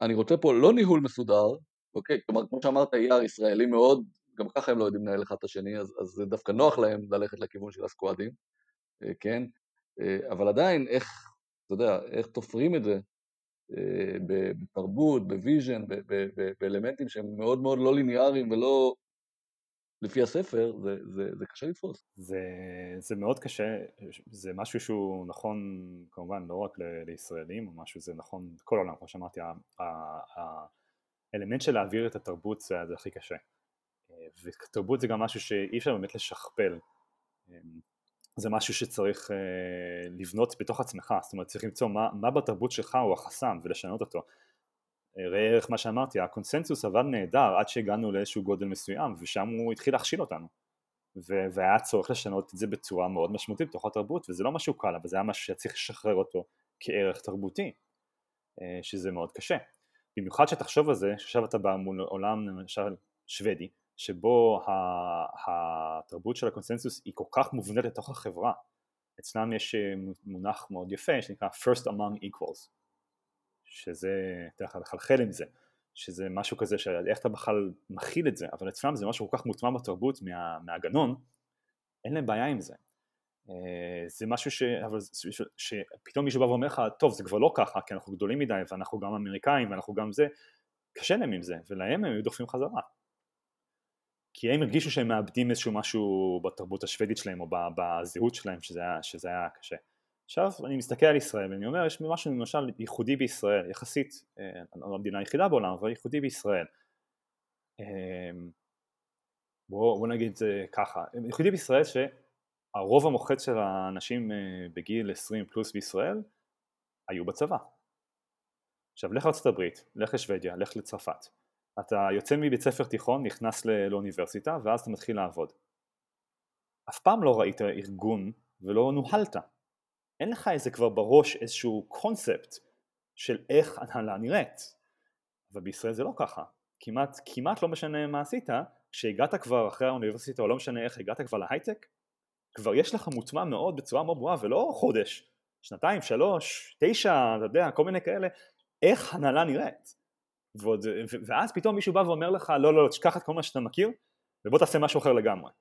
אני רוצה פה לא ניהול מסודר, אוקיי? כלומר, כמו שאמרת, ER ישראלי מאוד, גם ככה הם לא יודעים לנהל אחד את השני, אז, אז זה דווקא נוח להם ללכת לכיוון של הסקואדים, אה, כן? אה, אבל עדיין, איך, אתה יודע, איך תופרים את זה אה, בתרבות, ב vision, באלמנטים שהם מאוד מאוד לא ליניאריים ולא לפי הספר, זה, זה, זה קשה לתפוס. זה, זה מאוד קשה, זה משהו שהוא נכון כמובן לא רק ל, לישראלים או משהו, זה נכון לכל העולם, כמו שאמרתי, האלמנט של להעביר את התרבות זה, זה הכי קשה. ותרבות זה גם משהו שאי אפשר באמת לשכפל. זה משהו שצריך אה, לבנות בתוך עצמך, זאת אומרת צריך למצוא מה, מה בתרבות שלך הוא החסם ולשנות אותו. ראה ערך מה שאמרתי, הקונסנזוס עבד נהדר עד שהגענו לאיזשהו גודל מסוים ושם הוא התחיל להכשיל אותנו. והיה צורך לשנות את זה בצורה מאוד משמעותית בתוך התרבות וזה לא משהו קל אבל זה היה משהו שצריך לשחרר אותו כערך תרבותי אה, שזה מאוד קשה. במיוחד שתחשוב על זה שעכשיו אתה בא מול עולם למשל שוודי שבו התרבות של הקונסנזוס היא כל כך מובנית לתוך החברה אצלם יש אה, מונח מאוד יפה שנקרא first among equals שזה, אתה יכול לחלחל עם זה, שזה משהו כזה שאיך אתה בכלל מכיל את זה, אבל אצלם זה משהו כל כך מוטמע בתרבות מה, מהגנון, אין להם בעיה עם זה. אה, זה משהו ש... אבל. שפתאום מישהו בא ואומר לך, טוב זה כבר לא ככה, כי אנחנו גדולים מדי ואנחנו גם אמריקאים ואנחנו גם זה, קשה להם עם זה, ולהם הם היו דוחפים חזרה. כי הם הרגישו שהם מאבדים איזשהו משהו בתרבות השוודית שלהם או בזהות שלהם שזה היה, שזה היה קשה. עכשיו אני מסתכל על ישראל ואני אומר יש משהו למשל ייחודי בישראל יחסית, אה, לא המדינה היחידה בעולם אבל ייחודי בישראל. אמ, בואו בוא נגיד את זה ככה, ייחודי בישראל שהרוב המוחץ של האנשים אה, בגיל 20 פלוס בישראל היו בצבא. עכשיו לך הברית, לך לשוודיה, לך לצרפת אתה יוצא מבית ספר תיכון, נכנס לאוניברסיטה ואז אתה מתחיל לעבוד. אף פעם לא ראית ארגון ולא נוהלת. אין לך איזה כבר בראש איזשהו קונספט של איך הנהלה נראית. אבל בישראל זה לא ככה. כמעט, כמעט לא משנה מה עשית כשהגעת כבר אחרי האוניברסיטה או לא משנה איך הגעת כבר להייטק כבר יש לך מוטמע מאוד בצורה מאוד ברורה ולא חודש שנתיים, שלוש, תשע, אתה יודע, כל מיני כאלה איך הנהלה נראית ועוד, ואז פתאום מישהו בא ואומר לך לא לא לא תשכח את כל מה שאתה מכיר ובוא תעשה משהו אחר לגמרי.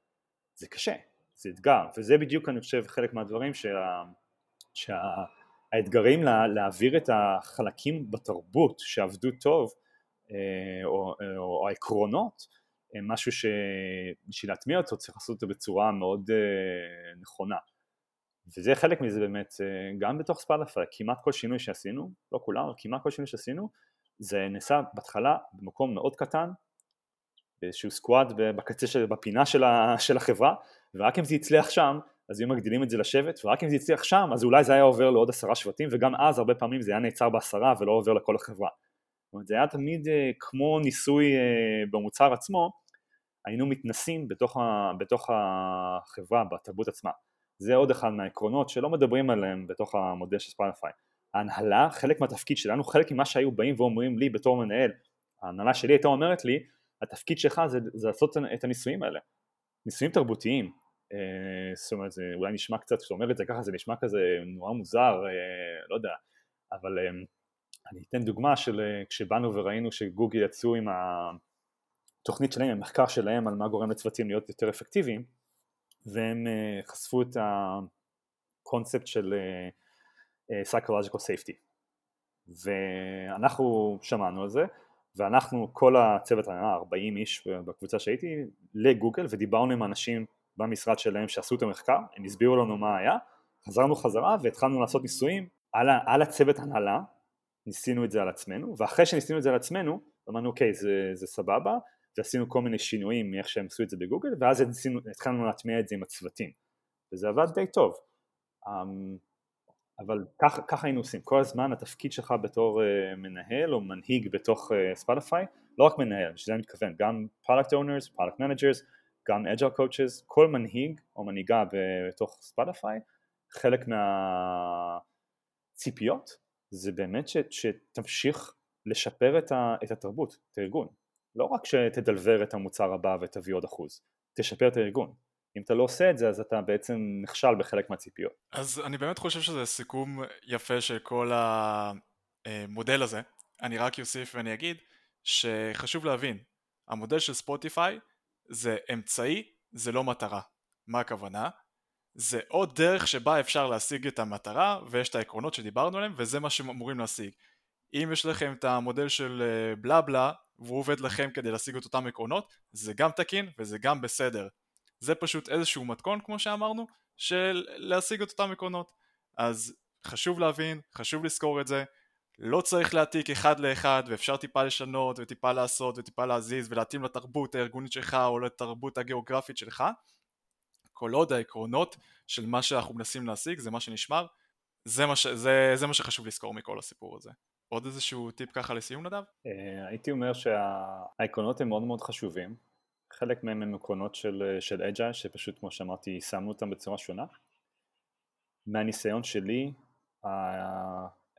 זה קשה, זה אתגר וזה בדיוק אני חושב חלק מהדברים שה... שהאתגרים לה, להעביר את החלקים בתרבות שעבדו טוב אה, או, או, או העקרונות הם משהו שבשביל להטמיע אותו צריך לעשות אותו בצורה מאוד אה, נכונה. וזה חלק מזה באמת אה, גם בתוך ספלאפיי כמעט כל שינוי שעשינו לא כולם אבל כמעט כל שינוי שעשינו זה נעשה בהתחלה במקום מאוד קטן באיזשהו סקואד בקצה של, בפינה של, ה, של החברה ורק אם זה יצליח שם אז היו מגדילים את זה לשבט ורק אם זה יצליח שם אז אולי זה היה עובר לעוד עשרה שבטים וגם אז הרבה פעמים זה היה נעצר בעשרה ולא עובר לכל החברה. זאת אומרת זה היה תמיד אה, כמו ניסוי אה, במוצר עצמו, היינו מתנסים בתוך, ה, בתוך החברה, בתרבות עצמה. זה עוד אחד מהעקרונות שלא מדברים עליהם בתוך המודל של ספוטיפיי. ההנהלה, חלק מהתפקיד שלנו, חלק ממה שהיו באים ואומרים לי בתור מנהל, ההנהלה שלי הייתה אומרת לי, התפקיד שלך זה, זה לעשות את הניסויים האלה. ניסויים תרבותיים, אה, זאת אומרת זה אולי נשמע קצת, כשאתה אומר את זה ככה זה נשמע כזה נורא מוזר, אה, לא יודע, אבל אה, אני אתן דוגמה של כשבאנו וראינו שגוגל יצאו עם התוכנית שלהם, המחקר שלהם על מה גורם לצוותים להיות יותר אפקטיביים והם חשפו את הקונספט של psychological safety ואנחנו שמענו על זה ואנחנו כל הצוות, 40 איש בקבוצה שהייתי, לגוגל ודיברנו עם אנשים במשרד שלהם שעשו את המחקר, הם הסבירו לנו מה היה, חזרנו חזרה והתחלנו לעשות ניסויים על, על הצוות הנהלה, ניסינו את זה על עצמנו, ואחרי שניסינו את זה על עצמנו, אמרנו אוקיי זה, זה סבבה, ועשינו כל מיני שינויים מאיך שהם עשו את זה בגוגל, ואז ניסינו, התחלנו להטמיע את זה עם הצוותים, וזה עבד די טוב. Um, אבל ככה, ככה היינו עושים, כל הזמן התפקיד שלך בתור uh, מנהל או מנהיג בתוך ספוטיפיי, uh, לא רק מנהל, שזה אני מתכוון, גם product owners, product managers, גם agile coaches, כל מנהיג או מנהיגה בתוך ספוטיפיי, חלק מהציפיות זה באמת ש, שתמשיך לשפר את, ה, את התרבות, את הארגון, לא רק שתדלבר את המוצר הבא ותביא עוד אחוז, תשפר את הארגון, אם אתה לא עושה את זה אז אתה בעצם נכשל בחלק מהציפיות. אז אני באמת חושב שזה סיכום יפה של כל המודל הזה. אני רק אוסיף ואני אגיד שחשוב להבין, המודל של ספוטיפיי זה אמצעי, זה לא מטרה. מה הכוונה? זה עוד דרך שבה אפשר להשיג את המטרה ויש את העקרונות שדיברנו עליהם וזה מה שאמורים להשיג. אם יש לכם את המודל של אה, בלה בלה והוא עובד לכם כדי להשיג את אותם עקרונות, זה גם תקין וזה גם בסדר. זה פשוט איזשהו מתכון כמו שאמרנו של להשיג את אותם עקרונות. אז חשוב להבין, חשוב לזכור את זה. לא צריך להעתיק אחד לאחד ואפשר טיפה לשנות וטיפה לעשות וטיפה להזיז ולהתאים לתרבות הארגונית שלך או לתרבות הגיאוגרפית שלך. כל עוד העקרונות של מה שאנחנו מנסים להשיג זה מה שנשמר זה מה, ש... זה, זה מה שחשוב לזכור מכל הסיפור הזה. עוד איזשהו טיפ ככה לסיום נדב? אה, הייתי אומר שהעקרונות הם מאוד מאוד חשובים חלק מהם הם עקרונות של, של אג'ייל שפשוט כמו שאמרתי שמנו אותם בצורה שונה. מהניסיון שלי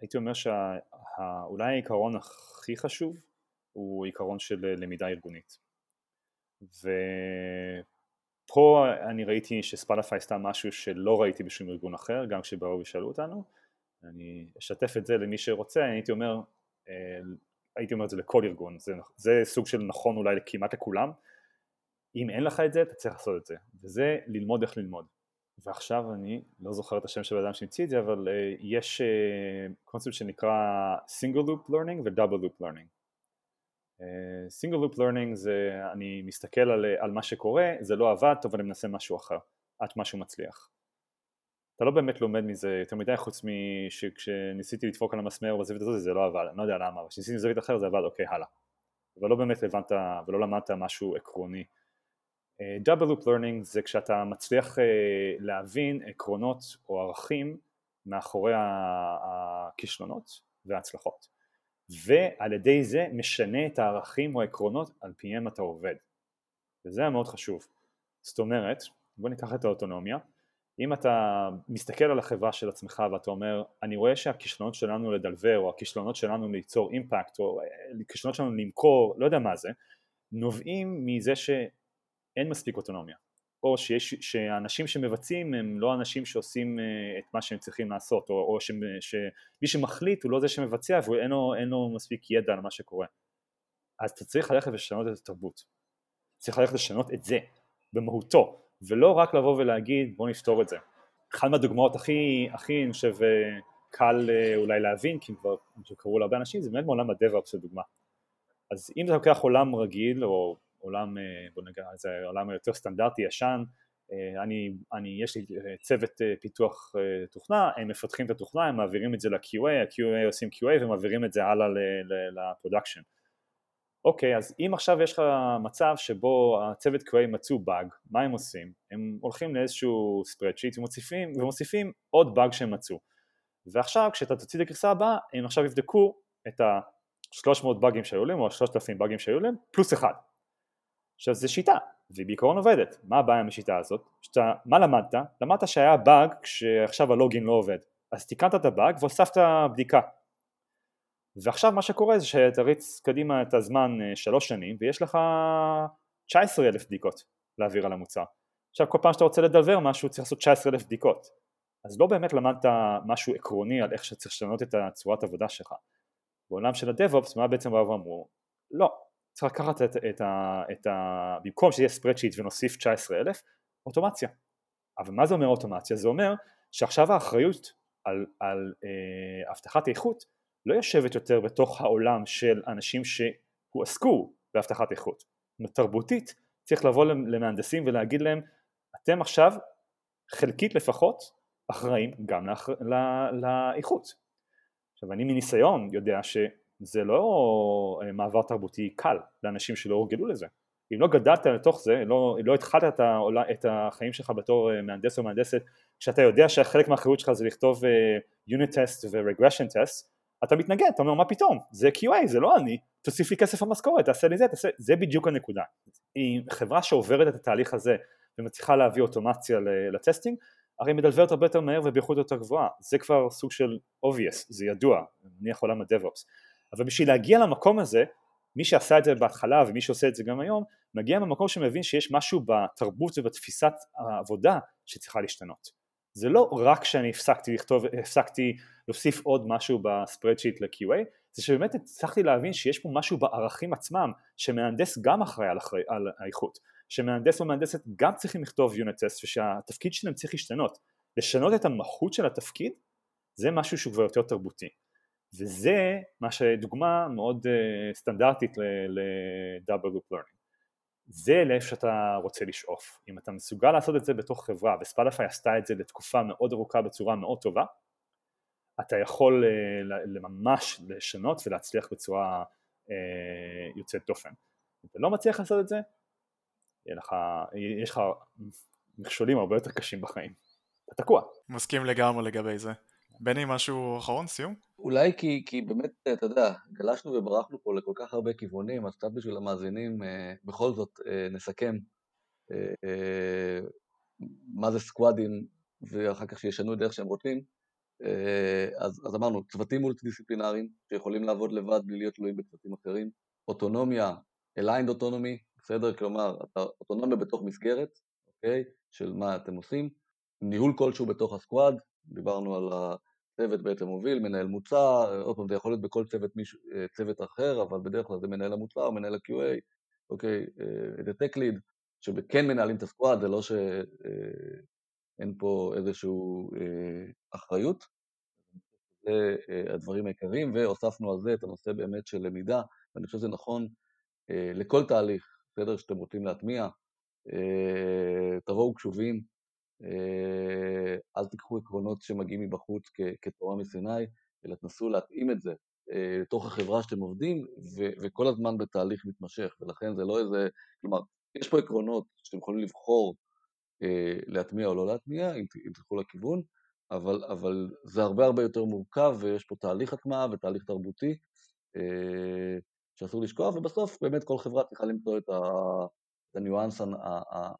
הייתי אומר שאולי העיקרון הכי חשוב הוא עיקרון של למידה ארגונית. ופה אני ראיתי שספלאפיי עשתה משהו שלא ראיתי בשום ארגון אחר גם כשבאו ושאלו אותנו. אני אשתף את זה למי שרוצה, הייתי אומר אה, הייתי אומר את זה לכל ארגון, זה, זה סוג של נכון אולי כמעט לכולם אם אין לך את זה, אתה צריך לעשות את זה, וזה ללמוד איך ללמוד. ועכשיו אני לא זוכר את השם של האדם שהמציא את זה, אבל uh, יש קונספט uh, שנקרא single loop learning ו-double loop learning. Uh, single loop learning זה אני מסתכל על, על מה שקורה, זה לא עבד, טוב אני מנסה משהו אחר, עד משהו מצליח. אתה לא באמת לומד מזה יותר מדי חוץ משכשניסיתי לדפוק על המסמר בזווית הזאת זה לא עבד, אני לא יודע למה, אבל כשניסיתי בזווית אחרת זה עבד, אוקיי הלאה. אבל לא באמת הבנת ולא למדת משהו עקרוני double loop learning זה כשאתה מצליח uh, להבין עקרונות או ערכים מאחורי הכישלונות וההצלחות ועל ידי זה משנה את הערכים או העקרונות על פיהם אתה עובד. וזה היה מאוד חשוב. זאת אומרת בוא ניקח את האוטונומיה. אם אתה מסתכל על החברה של עצמך ואתה אומר אני רואה שהכישלונות שלנו ל deliver או הכישלונות שלנו ליצור impact או הכישלונות שלנו למכור לא יודע מה זה נובעים מזה ש... אין מספיק אוטונומיה. או שיש, שהאנשים שמבצעים הם לא אנשים שעושים אה, את מה שהם צריכים לעשות או, או שמי שמחליט הוא לא זה שמבצע ואין לו, לו מספיק ידע על מה שקורה. אז אתה צריך ללכת ולשנות את התרבות. צריך ללכת לשנות את זה במהותו ולא רק לבוא ולהגיד בוא נפתור את זה. אחת מהדוגמאות הכי, הכי אני חושב אה, קל, אה, אולי להבין כי כבר קראו להרבה אנשים זה באמת מעולם ה DevOps לדוגמה. אז אם אתה לוקח עולם רגיל או עולם, אה, בוא נגיד, זה עולם יותר סטנדרטי ישן, אה, אני, אני, יש לי אה, צוות פיתוח תוכנה, הם מפתחים את התוכנה, הם מעבירים את זה ל-QA, ה-QA עושים QA ומעבירים את זה הלאה ל production. אוקיי, אז אם עכשיו יש לך מצב שבו הצוות QA מצאו באג, מה הם עושים? הם הולכים לאיזשהו spreadsheet ומוסיפים, ומוסיפים עוד באג שהם מצאו. ועכשיו כשאתה תוציא את הגרסה הבאה, הם עכשיו יבדקו את ה-300 באגים שהיו להם או ה-3,000 באגים שהיו להם, פלוס אחד. עכשיו זו שיטה, והיא בעיקרון עובדת. מה הבעיה עם השיטה הזאת? שאתה, מה למדת? למדת שהיה באג כשעכשיו הלוגין לא עובד. אז תיקנת את הבאג והוספת בדיקה. ועכשיו מה שקורה זה שתריץ קדימה את הזמן אה, שלוש שנים ויש לך 19 אלף בדיקות להעביר על המוצר. עכשיו כל פעם שאתה רוצה לדלבר משהו צריך לעשות 19 אלף בדיקות. אז לא באמת למדת משהו עקרוני על איך שצריך לשנות את הצורת עבודה שלך. בעולם של הדב-אופס מה בעצם באו ואמרו? לא, צריך לקחת את, את, ה, את ה... במקום שיהיה ספרדשיט ונוסיף 19 אלף, אוטומציה. אבל מה זה אומר אוטומציה? זה אומר שעכשיו האחריות על, על אה, הבטחת איכות לא יושבת יותר בתוך העולם של אנשים שהועסקו בהבטחת איכות. תרבותית צריך לבוא למהנדסים ולהגיד להם אתם עכשיו חלקית לפחות אחראים גם לאח... לא, לאיכות. עכשיו אני מניסיון יודע ש... זה לא אה, מעבר תרבותי קל לאנשים שלא הורגלו לזה. אם לא גדלת לתוך זה, לא, לא התחלת את, העולה, את החיים שלך בתור אה, מהנדס או מהנדסת, כשאתה יודע שחלק מהאחריות שלך זה לכתוב uh, unit test ו-regression test, אתה מתנגד, אתה אומר מה פתאום, זה QA, זה לא אני, תוסיף לי כסף במשכורת, תעשה לי זה, תעשה, זה בדיוק הנקודה. היא חברה שעוברת את התהליך הזה ומצליחה להביא אוטומציה לטסטינג, הרי מדלברת הרבה יותר מהר ובאיכות יותר גבוהה, זה כבר סוג של obvious, זה ידוע, נניח עולם ה-DevOps, אבל בשביל להגיע למקום הזה, מי שעשה את זה בהתחלה ומי שעושה את זה גם היום, מגיע ממקום שמבין שיש משהו בתרבות ובתפיסת העבודה שצריכה להשתנות. זה לא רק שאני הפסקתי לכתוב, הפסקתי להוסיף עוד משהו בספרדשיט ל-QA, זה שבאמת הצלחתי להבין שיש פה משהו בערכים עצמם, שמהנדס גם אחראי על, אחרי, על האיכות, שמהנדס או מהנדסת גם צריכים לכתוב יוניט טסט ושהתפקיד שלהם צריך להשתנות. לשנות את המהות של התפקיד זה משהו שהוא כבר יותר תרבותי. וזה מה שדוגמה מאוד uh, סטנדרטית ל-double loop learning. זה לאיפה שאתה רוצה לשאוף. אם אתה מסוגל לעשות את זה בתוך חברה, וספלאפיי עשתה את זה לתקופה מאוד ארוכה בצורה מאוד טובה, אתה יכול uh, ממש לשנות ולהצליח בצורה uh, יוצאת דופן. אם אתה לא מצליח לעשות את זה, לך, יש לך מכשולים הרבה יותר קשים בחיים. אתה תקוע. מסכים לגמרי לגבי זה. בני, משהו אחרון, סיום? אולי כי, כי באמת, אתה יודע, גלשנו וברחנו פה לכל כך הרבה כיוונים, אז קצת בשביל המאזינים, אה, בכל זאת אה, נסכם אה, אה, מה זה סקואדים, ואחר כך שישנו את דרך שהם רוצים. אה, אז, אז אמרנו, צוותים מולטי-דיסציפלינריים שיכולים לעבוד לבד בלי להיות תלויים בצוותים אחרים, אוטונומיה, aligned אוטונומי, בסדר? כלומר, אתה אוטונומיה בתוך מסגרת, אוקיי? של מה אתם עושים, ניהול כלשהו בתוך הסקואד, דיברנו על הצוות בעצם מוביל, מנהל מוצר, עוד פעם זה יכול להיות בכל צוות, מישהו, אה, צוות אחר, אבל בדרך כלל זה מנהל המוצר, מנהל ה-QA, אוקיי, אה, זה tech lead, שכן מנהלים את הסקואד, זה לא שאין אה, פה איזושהי אחריות. זה הדברים העיקריים, והוספנו על זה את הנושא באמת של למידה, ואני חושב שזה נכון לכל תהליך, בסדר, שאתם רוצים להטמיע, תבואו קשובים, אה, אל תיקחו עקרונות שמגיעים מבחוץ כתורה מסיני, אלא תנסו להתאים את זה אה, לתוך החברה שאתם עובדים, ו- וכל הזמן בתהליך מתמשך, ולכן זה לא איזה, כלומר, יש פה עקרונות שאתם יכולים לבחור אה, להטמיע או לא להטמיע, אם, אם תלכו לכיוון, אבל, אבל זה הרבה הרבה יותר מורכב, ויש פה תהליך הטמעה ותהליך תרבותי, שאסור לשכוח, ובסוף באמת כל חברה צריכה למצוא את, ה, את הניואנס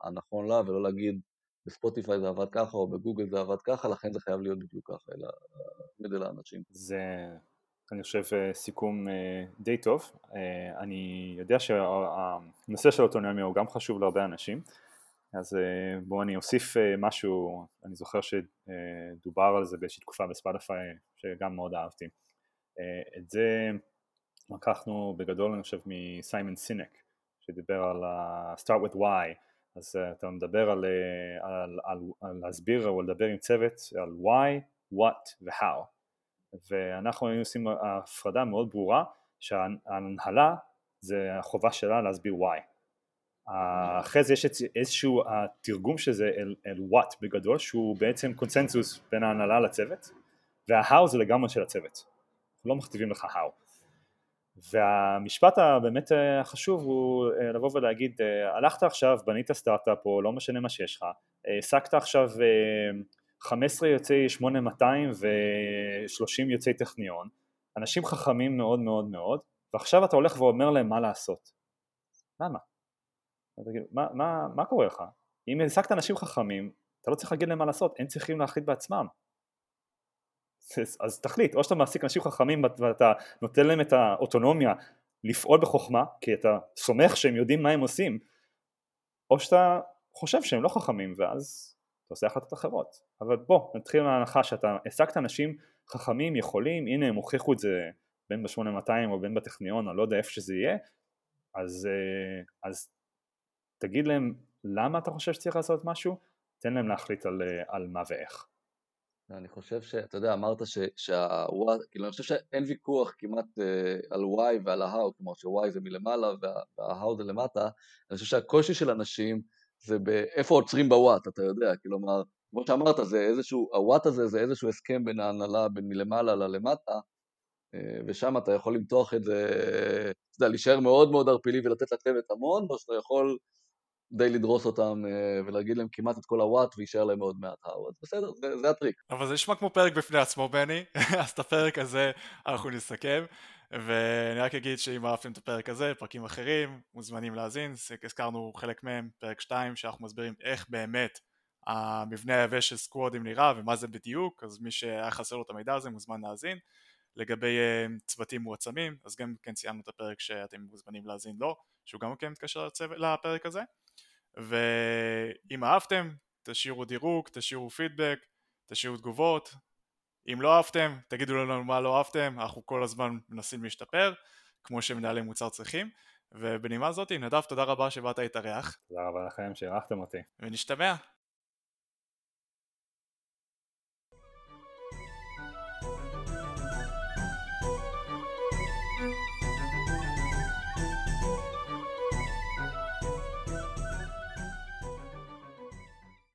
הנכון לה, ולא להגיד, בספוטיפיי זה עבד ככה, או בגוגל זה עבד ככה, לכן זה חייב להיות בדיוק ככה, אלא תמיד אלה האנשים. זה, אני חושב, אה, סיכום אה, די טוב. אה, אני יודע שהנושא של אוטונומיה הוא גם חשוב להרבה אנשים, אז בואו אני אוסיף משהו, אני זוכר שדובר על זה באיזושהי תקופה בספוטיפיי, שגם מאוד אהבתי. את זה לקחנו בגדול, אני חושב, מסיימון סינק, שדיבר על ה-start with why, אז uh, אתה מדבר על, uh, על, על, על להסביר או לדבר עם צוות על why, what ו-how. ואנחנו היינו עושים הפרדה מאוד ברורה שההנהלה זה החובה שלה להסביר why. אחרי זה יש איזשהו התרגום של זה אל, אל what בגדול שהוא בעצם קונצנזוס בין ההנהלה לצוות וה-how זה לגמרי של הצוות. לא מכתיבים לך how והמשפט הבאמת אה, החשוב הוא אה, לבוא ולהגיד אה, הלכת עכשיו בנית סטארט-אפ או לא משנה מה שיש לך העסקת עכשיו 15 יוצאי 8200 ו-30 יוצאי טכניון אנשים חכמים מאוד מאוד מאוד ועכשיו אתה הולך ואומר להם מה לעשות למה? מה, מה, מה קורה לך? אם העסקת אנשים חכמים אתה לא צריך להגיד להם מה לעשות הם צריכים להחליט בעצמם אז תחליט, או שאתה מעסיק אנשים חכמים ואתה נותן להם את האוטונומיה לפעול בחוכמה, כי אתה סומך שהם יודעים מה הם עושים, או שאתה חושב שהם לא חכמים ואז אתה עושה החלטות אחרות. אבל בוא, נתחיל מההנחה שאתה העסקת אנשים חכמים, יכולים, הנה הם הוכיחו את זה בין ב-8200 או בין בטכניון, או לא יודע איפה שזה יהיה, אז, אה, אז תגיד להם למה אתה חושב שצריך לעשות משהו, תן להם להחליט על, אה, על מה ואיך. אני חושב שאתה יודע, אמרת שה-Y, כאילו אני חושב שאין ויכוח כמעט uh, על Y ועל ה-How, כלומר ש-Y זה מלמעלה וה-How זה למטה, אני חושב שהקושי של אנשים זה באיפה עוצרים בוואט, אתה יודע, כלומר, כמו שאמרת, זה איזשהו, הוואט הזה זה איזשהו הסכם בין ההנהלה, בין מלמעלה ללמטה, ושם אתה יכול למתוח את זה, אתה יודע, להישאר מאוד מאוד ערפילי ולתת לצוות המון, או שאתה יכול די לדרוס אותם ולהגיד להם כמעט את כל הוואט ויישאר להם מאוד מעט האו, אז בסדר, זה, זה הטריק. אבל זה נשמע כמו פרק בפני עצמו בני, *laughs* אז את הפרק הזה אנחנו נסכם, ואני רק אגיד שאם אהבתם את הפרק הזה, פרקים אחרים, מוזמנים להאזין, הזכרנו חלק מהם, פרק 2, שאנחנו מסבירים איך באמת המבנה היבש של סקוואדים נראה ומה זה בדיוק, אז מי שהיה חסר לו את המידע הזה מוזמן להאזין. לגבי uh, צוותים מועצמים, אז גם כן ציינו את הפרק שאתם מוזמנים להאזין לו, שהוא גם כן מתקשר. לפרק הזה. ואם אהבתם, תשאירו דירוג, תשאירו פידבק, תשאירו תגובות. אם לא אהבתם, תגידו לנו מה לא אהבתם, אנחנו כל הזמן מנסים להשתפר, כמו שמנהלי מוצר צריכים. ובנימה זאתי, נדב, תודה רבה שבאת להתארח. תודה רבה לכם שאירחתם אותי. ונשתמע.